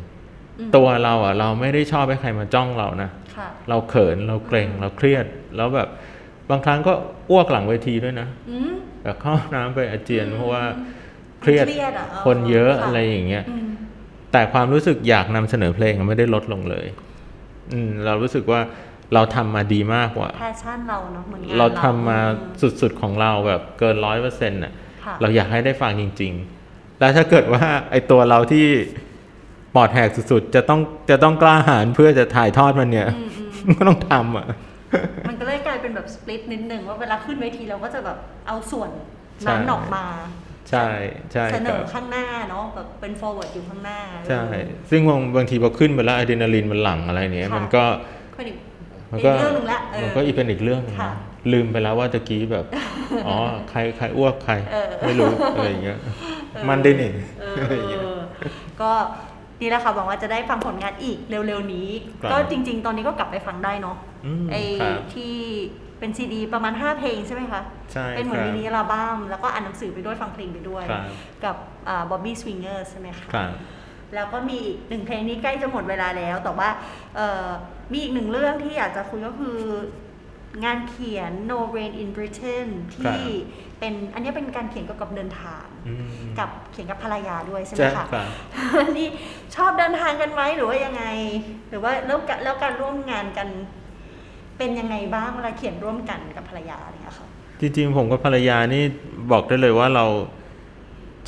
อืมตัวเราอะ เราไม่ได้ชอบให้ใครมาจ้องเรานะค่ะเราเขินเราเกรงเราเครียด แล้วแบบบางครั้งก็อ้วกหลังเวทีด้วยนะอืมแบบเข้าห้องน้ำไปอาเจียนอืมเพราะว่าเครียดเครียดอะเออคนเยอะค่ะอะไรอย่างเงี้ยอืมแต่ความรู้สึกอยากนำเสนอเพลงอะไม่ได้ลดลงเลย อืม เรารู้สึกว่า เราทำมาดีมากกว่าแพชชั่นเราเนาะเหมือนงานเราทำมาอืมสุดๆของเราแบบเกินร้อยเปอร์เซ็นต์อะค่ะ เราอยากให้ได้ฟังจริง ๆ แล้วถ้าเกิดว่าไอตัวเราที่ปอดแหกสุดๆ จะต้องจะต้องกล้าหาญเพื่อจะถ่ายทอดมันเนี่ยอืมอืมก็ต้องทำอะ มันก็เลยกลายเป็นแบบสปลิตนิดนึงว่าเวลาขึ้นเวทีเราก็จะแบบเอาส่วนใช่นั้นออกมาใช่ใช่เสนครัอบข้างหน้าเนาะแบบเป็น forward อยู่ข้างหน้า ใช่ ซึ่งบางบางทีพอขึ้นไปแล้วอะดรีนาลีนมันหลั่งอะไรเนี้ยค่ะมันก็คนอีก มันอีก็กเรื่องหนึ่งละเออมันก็อีกเป็นอีกเรื่องหนึงค่ะนะลืมไปแล้วว่าตะกี้แบบอ๋อใครใครอ้วกใครเออไม่รู้อะไรอย่างเงี้ยเออมันได้นี่เออะไรอย่างเงี้ยอก็นี่แหละค่ะหวังว่าจะได้ฟังผลงานอีกเร็วๆนี้ครับก็จริง ๆ ตอนนี้ก็กลับไปฟังได้เนาะอืมไอ้ครับที่เป็นซีดีประมาณ 5 เพลงใช่ไหมคะใช่เป็นเหมือนครับมินิอัลบั้มแล้วก็อ่านหนังสือไปด้วยฟังเพลงไปด้วยครับกับบ๊อบบี้สวิงเกอร์ใช่ไหมคะครับแล้วก็มีอีกหนึ่งเพลงนี้ใกล้จะหมดเวลาแล้วแต่ว่าเอ่อ มีอีกหนึ่งเรื่องที่อยากจะคุยก็คืองานเขียน No Rain in Britain ที่เป็นอันนี้เป็นการเขียนเกี่ยวกับเดินทางอืมกับเขียนกับภรรยาด้วยใช่ไหมใช่คะครับนี่ชอบเดินทางกันไหมหรือว่ายังไง หรือว่าแล้วกะแล้วการร่วมงานกัน เป็นยังไงบ้างเวลาเขียนร่วมกันกับภรรยาอะไรอย่างเงี้ยค่ะจริงๆผมกับภรรยานี่บอกได้เลยว่าเรา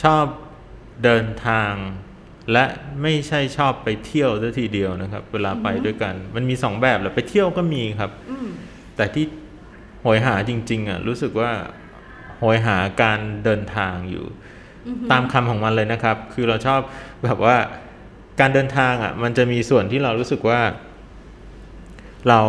ชอบเดินทาง และไม่ใช่ชอบไปเที่ยวซะทีเดียวนะครับ เวลาไปอือฮึด้วยกัน มันมีสองแบบแหละไปเที่ยวก็มีครับอืมแต่ที่โหยหาจริง ๆอะรู้สึกว่าโหยหาการเดินทางอยู่อือฮึตามคำของมันเลยนะครับ คือเราชอบแบบว่าการเดินทางอะ มันจะมีส่วนที่เรารู้สึกว่า เรา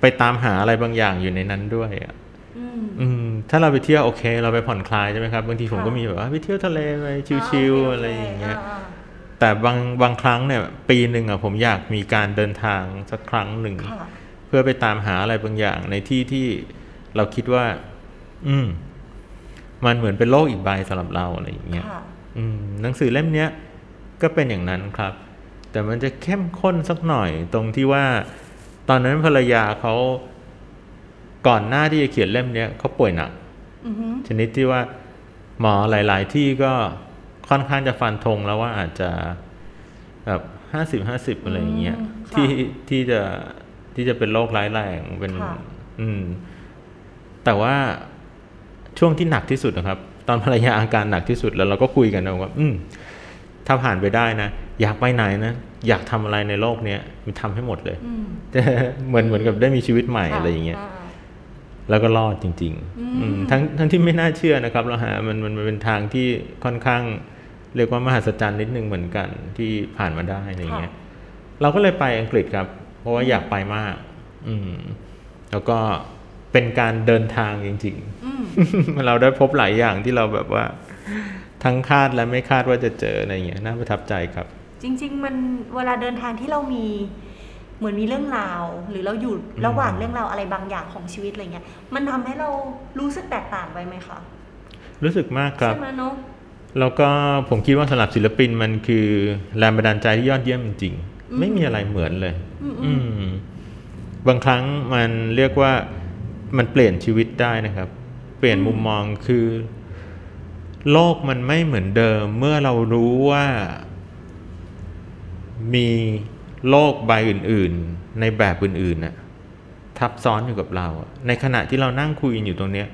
ไปตามหาอะไรบางอย่างอยู่ในนั้นด้วยอะอืมอืม ถ้าเราไปเที่ยวโอเค เราไปผ่อนคลายใช่ไหมครับบางทีผมค่ะก็มีแบบว่าไปเที่ยวทะเลไปชิลโอเคๆโคอะไรอย่างเงี้ยาแต่บางบางครั้งเนี่ยปีหนึ่งอะผมอยากมีการเดินทางสักครั้งหนึ่งค่ะเพื่อไปตามหาอะไรบางอย่างในที่ที่เราคิดว่า อืม มันเหมือนเป็นโลกอีกใบสำหรับเราอะไรอย่างเงี้ยค่ะอืมหนังสือเล่มเนี้ยก็เป็นอย่างนั้นครับ แต่มันจะเข้มข้นสักหน่อยตรงที่ว่า ตอนนั้นภรรยาเขา ก่อนหน้าที่จะเขียนเล่มเนี้ยเขาป่วยหนักอือฮึชนิดที่ว่าหมอหลาย ๆ ที่ก็ค่อนข้างจะฟันธงแล้วว่าอาจจะแบบห้าสิบห้าสิบอะไรอย่างเงี้ยอืมค่ะที่ที่จะที่จะเป็นโรคร้ายแรงเป็นค่ะอืม แต่ว่าช่วงที่หนักที่สุดนะครับ ตอนภรรยาอาการหนักที่สุดแล้วเราก็คุยกันนะว่าอืม ถ้าผ่านไปได้นะอยากไปไหนนะอยากทำอะไรในโลกเนี้ยมันทำให้หมดเลยอืมจะเหมือนเหมือนกับได้มีชีวิตใหม่อะไรอย่างเงี้ยา แล้วก็รอดจริงอืมๆอืมทั้งทั้งที่ไม่น่าเชื่อนะครับเราหามันมันมันเป็นทางที่ค่อนข้าง เรียกว่ามหัศจรรย์นิดนึงเหมือนกันที่ผ่านมาได้อะไรเงี้ยเราก็เลยไปอังกฤษครับ เพราะว่าอยากไปมาก อืม แล้วก็เป็นการเดินทางจริงอืมๆเราได้พบหลายอย่างที่เราแบบว่า ทั้งคาดและไม่คาดว่าจะเจออะไรเงี้ยน่าประทับใจครับ จริง ๆ มันเวลาเดินทางที่เรามี เหมือนมีเรื่องราว หรือเราอยู่ระหว่างเรื่องราวอะไรบางอย่างของชีวิตอะไรเงี้ยมันทำให้เรารู้สึกแตกต่างไปไหมคะรู้สึกมากครับใช่ไหมเนาะแล้วก็ผมคิดว่าสำหรับศิลปินมันคือแรงบันดาลใจที่ยอดเยี่ยมจริงอืมๆไม่มีอะไรเหมือนเลย อืมอืมบางครั้งมันเรียกว่ามันเปลี่ยนชีวิตได้นะครับ เปลี่ยนมุมมองคือ โลกมันไม่เหมือนเดิม เมื่อเรารู้ว่ามี โลกใบอื่นๆ ในแบบอื่นๆน่ะทับซ้อนอยู่กับเราอะในขณะที่เรานั่งคุยกันอยู่ตรงเนี้ย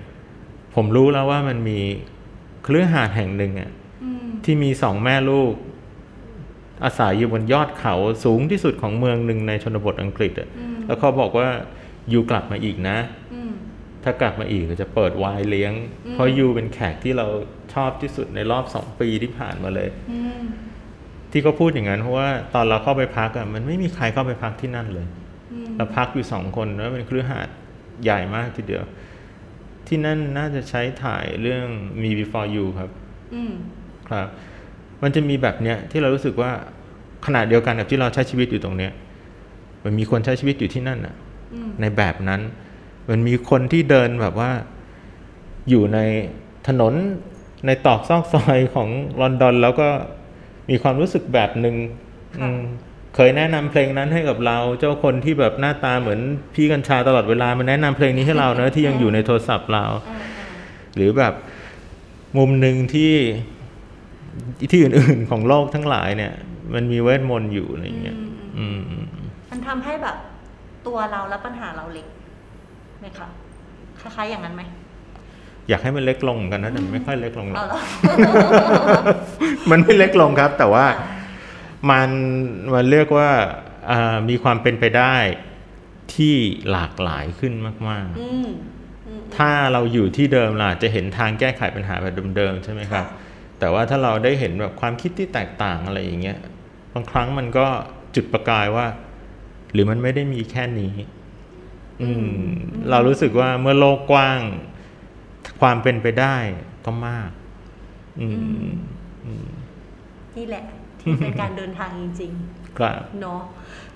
ผมรู้แล้วว่ามันมีเครือหาดแห่งหนึ่งอะอืมที่มีสองแม่ลูก อาศัยอยู่บนยอดเขาสูงที่สุดของเมืองหนึ่งในชนบทอังกฤษอะอืมแล้วเขาบอกว่ายูกลับมาอีกนะอืมถ้ากลับมาอีกก็จะเปิดไวน์เลี้ยงอืมเพราะยูเป็นแขกที่เราชอบที่สุดในรอบสองปีที่ผ่านมาเลย อืม ที่เขาพูดอย่างนั้นเพราะว่าตอนเราเข้าไปพักอะมันไม่มีใครเข้าไปพักที่นั่นเลยอืมเราพักอยู่สองคนแล้วเป็นครือหาดใหญ่มากทีเดียว ที่นั่นน่าจะใช้ถ่ายเรื่องมี before you ครับอืมครับ มันจะมีแบบเนี้ยที่เรารู้สึกว่าขนาดเดียวกันกับที่เราใช้ชีวิตอยู่ตรงเนี้ย มันมีคนใช้ชีวิตอยู่ที่นั่นน่ะอืมในแบบนั้น มันมีคนที่เดินแบบว่า อยู่ในถนนในตอกซอกซอยของลอนดอนแล้วก็ มีความรู้สึกแบบหนึ่งอืมเคยแนะนำเพลงนั้นให้กับเรา เจ้าคนที่แบบหน้าตาเหมือนพี่กัญชาตลอดเวลามันแนะนำเพลงนี้ให้เราเนอะที่ยังอยู่ในโทรศัพท์เราอ่าหรือแบบมุมหนึ่งที่ที่อื่นๆของโลกทั้งหลายเนี่ย มันมีเวทมนต์อยู่อะไรอย่างเงี้ยอืมอืมมันทำให้แบบ ตัวเราและปัญหาเราเล็กไหมคะคล้ายๆอย่างนั้นไหม อยากให้มันเล็กลงเหมือนกันนะแต่มันไม่ค่อยเล็กลงหรอเอากเหรอมันไม่เล็กลงครับ แต่ว่ามันมันเรียกว่าอ่ามีความเป็นไปได้ที่หลากหลายขึ้นมากอืมอืมๆถ้าเราอยู่ที่เดิมล่ะจะเห็นทางแก้ไขปัญหาแบบเดิมๆใช่ไหมครับค่ะแต่ว่าถ้าเราได้เห็นแบบความคิดที่แตกต่างอะไรอย่างเงี้ย บางครั้งมันก็จุดประกายว่า หรือมันไม่ได้มีแค่นี้ อืม เรารู้สึกว่าเมื่อโลกกว้าง ความเป็นไปได้ก็มากอืมอืมนี่แหละที่เป็นการเดินทางจริงๆครับเนาะ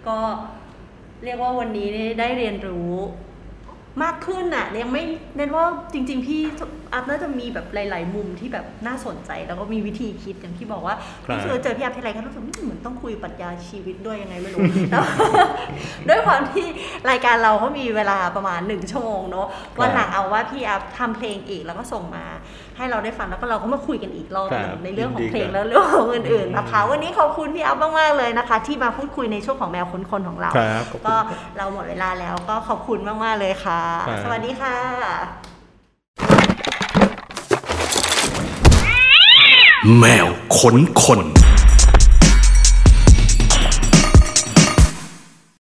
ก็เรียกว่าวันนี้ได้เรียนรู้มากขึ้นอะยังไม่เน้นว่าจริง ๆ พี่อัพน่าจะมีแบบหลาย ๆ มุมที่แบบน่าสนใจ แล้วก็มีวิธีคิดอย่างที่บอกว่าครับรู้สึกว่าเจอพี่อัพทีไรก็รู้สึกเหมือนต้องคุยปรัชญาชีวิตด้วยยังไงไม่รู้แล้วด้วยความที่รายการเราก็มีเวลาประมาณหนึ่งชั่วโมงเนอะวันหลังเอาว่าพี่อัพทำเพลงอีกแล้วก็ส่งมา ให้เราได้ฟังแล้วก็เราก็มาคุยกันอีกรอบหนึครังบในเรื่องของเพลงยินดีครับแล้วเรื่องของอื่น ๆ นะคะ วันนี้ขอบคุณพี่อัพมาก ๆ เลยนะคะ ที่มาพูดคุยในช่วงของแมวค้นคนของเราครับขอบคุณก็ครับเราหมดเวลาแล้วก็ขอบคุณมาก ๆ เลยค่ะครับสวัสดีค่ะ แมวขนคน